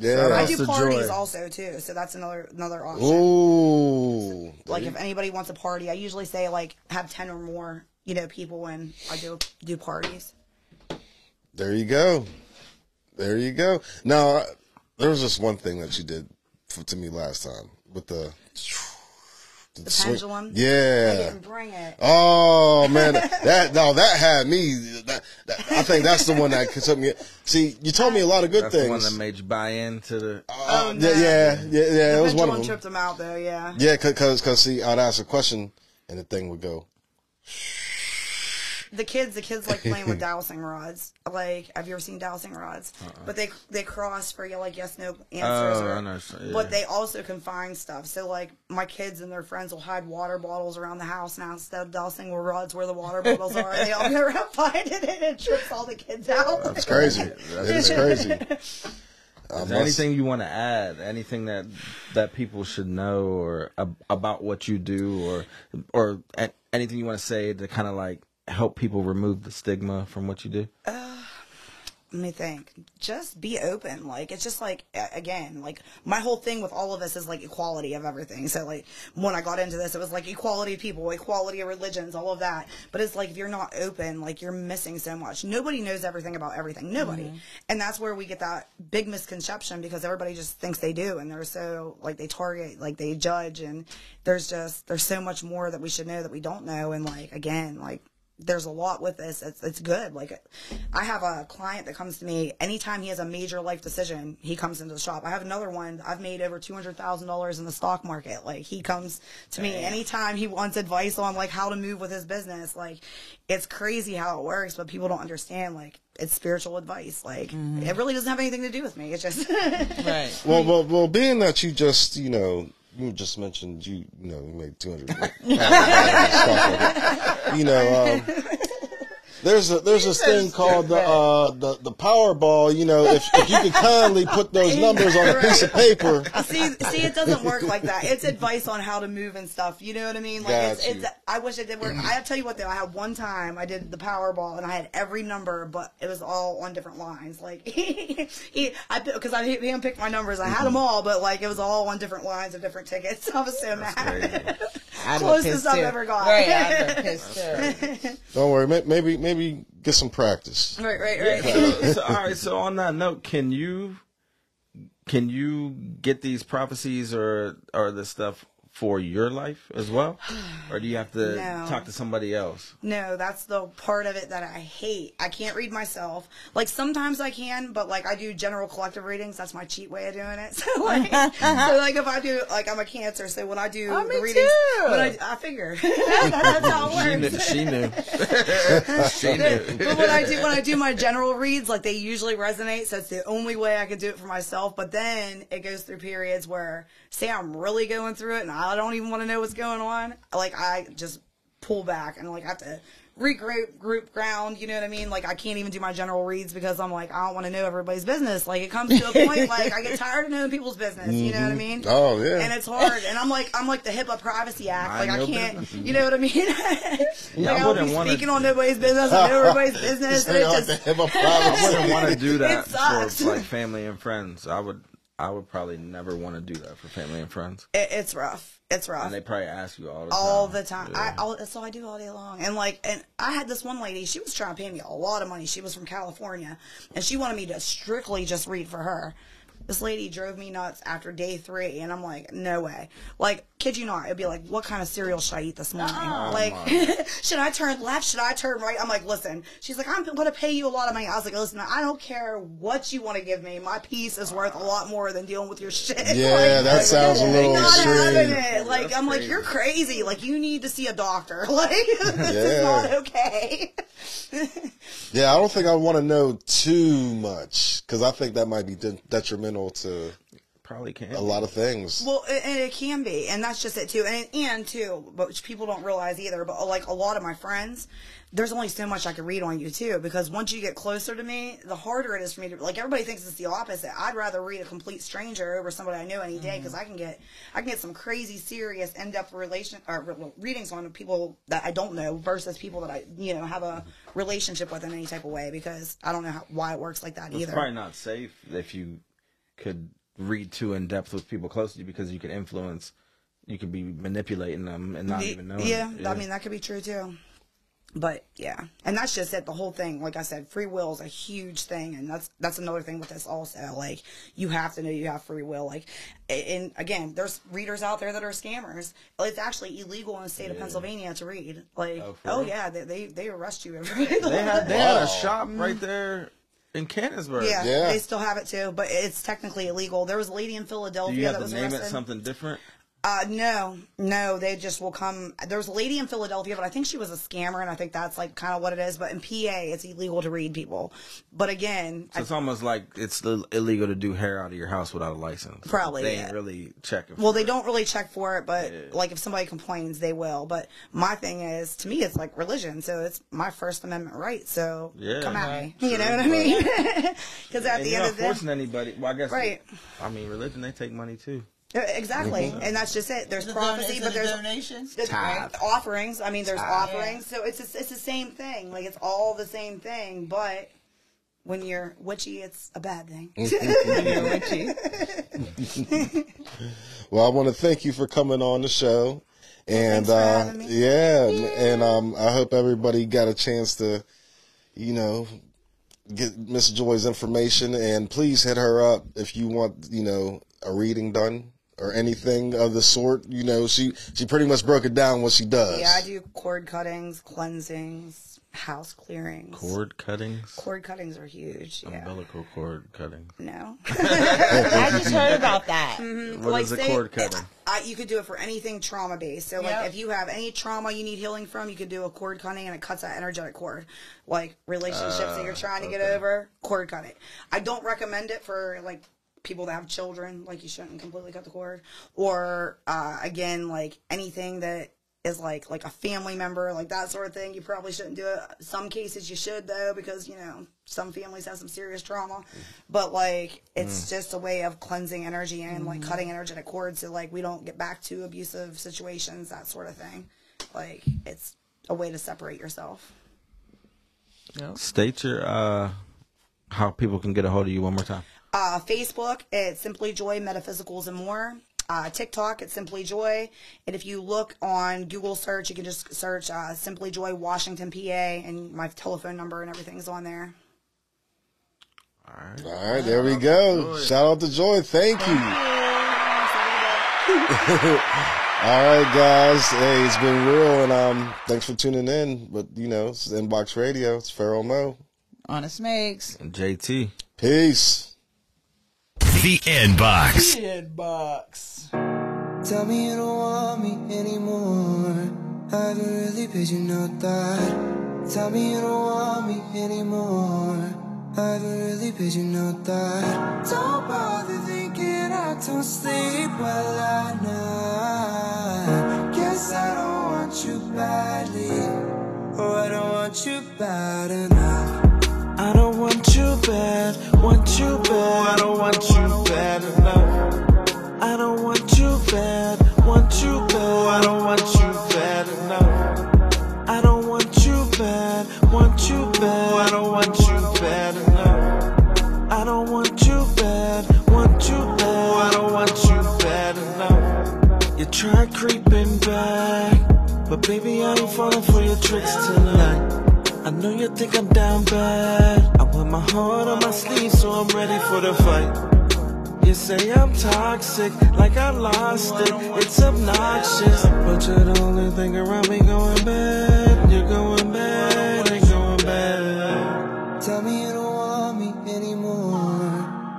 Yeah. I do parties Joy. also too. So that's another another option. Ooh. like if anybody wants a party, I usually say like have ten or more, you know, people when I do do parties. There you go. There you go. Now, uh, there was just one thing that you did for, to me last time with the The swing- pendulum. I Yeah. didn't bring it. Oh man, that no, that had me. That, that, I think that's the one that took me. See, you told me a lot of good That's the things. one that made you buy into the. Uh, yeah, yeah, yeah, yeah. The It was one of pendulum them. tripped them out though. Yeah. Yeah, cause, cause, see, I'd ask a question and the thing would go. The kids, the kids like playing with dowsing rods. Like, have you ever seen dowsing rods? Uh-uh. But they they cross for you like yes no answers. Oh, or- I know, yeah. But they also can find stuff. So like my kids and their friends will hide water bottles around the house now instead of dowsing with rods where the water bottles are. they all go around finding it and it trips all the kids out. It's crazy. it is crazy. I Is there anything you want to add? Anything that that people should know or ab- about what you do, or or a- anything you want to say to kind of like help people remove the stigma from what you do? Let me think. Just be open. Like it's just like again, like my whole thing with all of this is like equality of everything. So like when I got into this, it was like equality of people, equality of religions, all of that. But it's like if you're not open, like you're missing so much. Nobody knows everything about everything. Nobody. Mm-hmm. And that's where we get that big misconception because everybody just thinks they do, and they're so like they target, like they judge, and there's just there's so much more that we should know that we don't know. And like again, like there's a lot with this. It's it's good. Like I have a client that comes to me anytime he has a major life decision, he comes into the shop. I have another one. I've made over two hundred thousand dollars in the stock market. Like he comes to me anytime he wants advice on like how to move with his business. Like it's crazy how it works, but people don't understand. Like it's spiritual advice. Like mm-hmm. it really doesn't have anything to do with me. It's just Right. Well, well, well, being that you just, you know, you just mentioned you, you know, you made two hundred. you know, um, there's a there's this thing called the uh, the the Powerball. You know, if if you could kindly put those numbers on a piece of paper. see, see, it doesn't work like that. It's advice on how to move and stuff. You know what I mean? Like it's, Got it's. you. I wish it did work. I tell you what though, I had one time I did the Powerball and I had every number, but it was all on different lines. Like I because I didn't pick my numbers. I had them all, but like it was all on different lines of different tickets. I was so mad. I'd Closest I've too. ever got. Right, I'd too. Don't worry, maybe maybe get some practice. right, right, right. so, all right. So on that note, can you can you get these prophecies or or this stuff for your life as well, or do you have to No. talk to somebody else? No, that's the part of it that I hate. I can't read myself. Like sometimes I can, but like I do general collective readings. That's my cheat way of doing it. So like, uh-huh. so like if I do, like I'm a Cancer, so when I do Oh, me the readings, too. when I, I figure that's how She it knew. works. She knew. she knew. but when I do when I do my general reads, like they usually resonate. So it's the only way I can do it for myself. But then it goes through periods where, say, I'm really going through it and I don't even want to know what's going on. Like I just pull back and like I have to regroup, group ground. You know what I mean? Like I can't even do my general reads because I'm like I don't want to know everybody's business. Like it comes to a point like I get tired of knowing people's business. You know what I mm-hmm. mean? Oh, yeah. And it's hard. And I'm like I'm like the HIPAA Privacy Act. Mind Like I your can't. business. You know what I mean? like Yeah, I I, wouldn't be wanna- speaking on nobody's business. I know everybody's business. and it like just, the HIPAA I wouldn't want to do that for like family and friends. I would. I would probably never want to do that for family and friends. it, it's rough. It's rough. And they probably ask you all the time. all the time. Yeah. I all, that's all I do all day long. And like, and I had this one lady. She was trying to pay me a lot of money. She was from California, and she wanted me to strictly just read for her. This lady drove me nuts after day three, and I'm like, no way. Like, kid you not, it'd be like, what kind of cereal should I eat this morning? Oh like, should I turn left? Should I turn right? I'm like, listen. She's like, I'm going to pay you a lot of money. I was like, listen, I don't care what you want to give me. My peace is worth a lot more than dealing with your shit. Yeah, Like, that sounds a little not having it. Like That's I'm like, you're crazy. Like you need to see a doctor. Like this Yeah. is not okay. Yeah, I don't think I want to know too much because I think that might be de- detrimental to probably can. a lot of things. well, and and it can be, and that's just it too. And and too, but which people don't realize either. But like a lot of my friends, there's only so much I can read on you too. Because once you get closer to me, the harder it is for me to like. Everybody thinks it's the opposite. I'd rather read a complete stranger over somebody I know any day mm-hmm. because I can get I can get some crazy, serious, in depth relation or re- readings on people that I don't know versus people that I you know have a relationship with in any type of way. Because I don't know how, why it works like that It's either. probably not safe if you could read too in depth with people close to you because you could influence. You could be manipulating them and not The- even knowing. yeah, it. I mean that could be true too. But yeah, and that's just it. The whole thing, like I said, free will is a huge thing, and that's that's another thing with this also. Like you have to know you have free will. Like, and again, there's readers out there that are scammers. It's actually illegal in the state of Pennsylvania to read. Like, Oh, oh, yeah, they, they they arrest you. They had they had a shop right there in Canonsburg. yeah, Yeah. they still have it too, but it's technically illegal. There was a lady in Do Philadelphia you have that to was name arrested. it something different? Uh, no, no, they just will come. There was a lady in Philadelphia, but I think she was a scammer, and I think that's like kind of what it is. But in PA, it's illegal to read people. But again, So I, it's almost like it's illegal to do hair out of your house without a license. Probably, they ain't really checking. well, they it. don't really check for it, but like if somebody complains, they will. But my thing is, to me, it's like religion, so it's my First Amendment right. So Yeah. come at me, you know what I mean? Because at And the end of the day, forcing anybody. Well, I guess. Right. I mean, religion they take money too. Exactly, and that's just it. There's Is it prophecy, don- but is it there's donation? It's Tithe. offerings. I mean, there's Tithe. offerings, so it's it's the same thing. Like it's all the same thing, but when you're witchy, it's a bad thing. Well, I want to thank you for coming on the show, and thanks for uh, having me. yeah, and um, I hope everybody got a chance to, you know, get Miss Joy's information, and please hit her up if you want, you know, a reading done or anything of the sort. You know, she she pretty much broke it down what she does. yeah, I do cord cuttings, cleansings, house clearings. Cord cuttings. Cord cuttings are huge. Yeah. Umbilical cord cutting. No. I just heard about that. Mm-hmm. What like is a say- cord cutting? I, you could do it for anything trauma based. So like Yep. if you have any trauma you need healing from, you could do a cord cutting and it cuts that energetic cord. Like relationships that you're trying to get ah, over, cord cut it. I don't recommend it for like people that have children. Like you shouldn't completely cut the cord. Or uh, again, like anything that is like like a family member, like that sort of thing. You probably shouldn't do it. Some cases you should though, because you know some families have some serious trauma. But like it's just a way of cleansing energy and like cutting energetic cords, so like we don't get back to abusive situations, that sort of thing. Like it's a way to separate yourself. State your uh, how people can get a hold of you one more time. Uh, Facebook, it's Simply Joy Metaphysicals and More. Uh, TikTok, it's Simply Joy. And if you look on Google search, you can just search uh, Simply Joy Washington, PA, and my telephone number and everything's on there. All right. All right, there we go. Shout out to Joy. Thank you. All right, guys. Hey, it's been real, and um, thanks for tuning in. But you know, it's Inbox Radio. It's Pharaoh Mo. Honest Megs. And JT. Peace. The Inbox. Inbox. Tell me you don't want me anymore. I haven't really paid you no thought. Tell me you don't want me anymore. I haven't really paid you no thought. Don't bother thinking I don't sleep well at night. Guess I don't want you badly. Oh, I don't want you bad enough. Bad, want you bad. I don't want you bad enough. I don't want you bad, want you bad. I don't want you bad enough. I don't want you bad, want you bad. I don't want you bad enough. I don't want you bad, want you bad. I don't want you bad enough. You try creeping back, but baby I ain't falling for your tricks tonight. I know you think I'm down bad. I wear my heart on my sleeve, so I'm ready for the fight. You say I'm toxic, like I lost it. It's obnoxious, but you're the only thing around me going bad. You're going bad, ain't going bad. Tell me you don't want me anymore.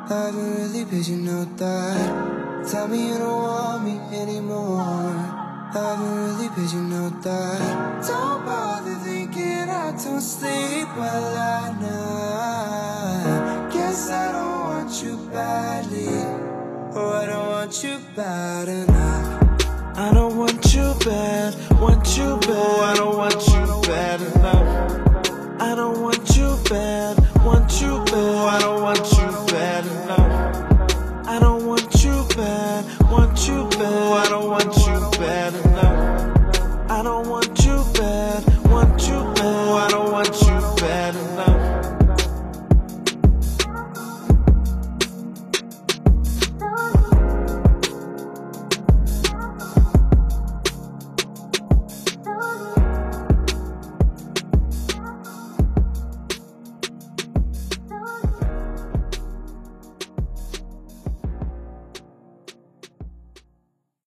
I haven't really paid you no thought. Tell me you don't want me anymore. I haven't really paid you no thought. Don't bother thinking don't sleep well at night. Guess I don't want you badly. Oh, I don't want you bad enough. I don't want you bad, want you bad. Oh, I don't want you bad enough. I don't want you bad, want you bad. Oh, I don't want you bad enough. I don't want you bad, want you bad. Oh, I don't want you bad enough.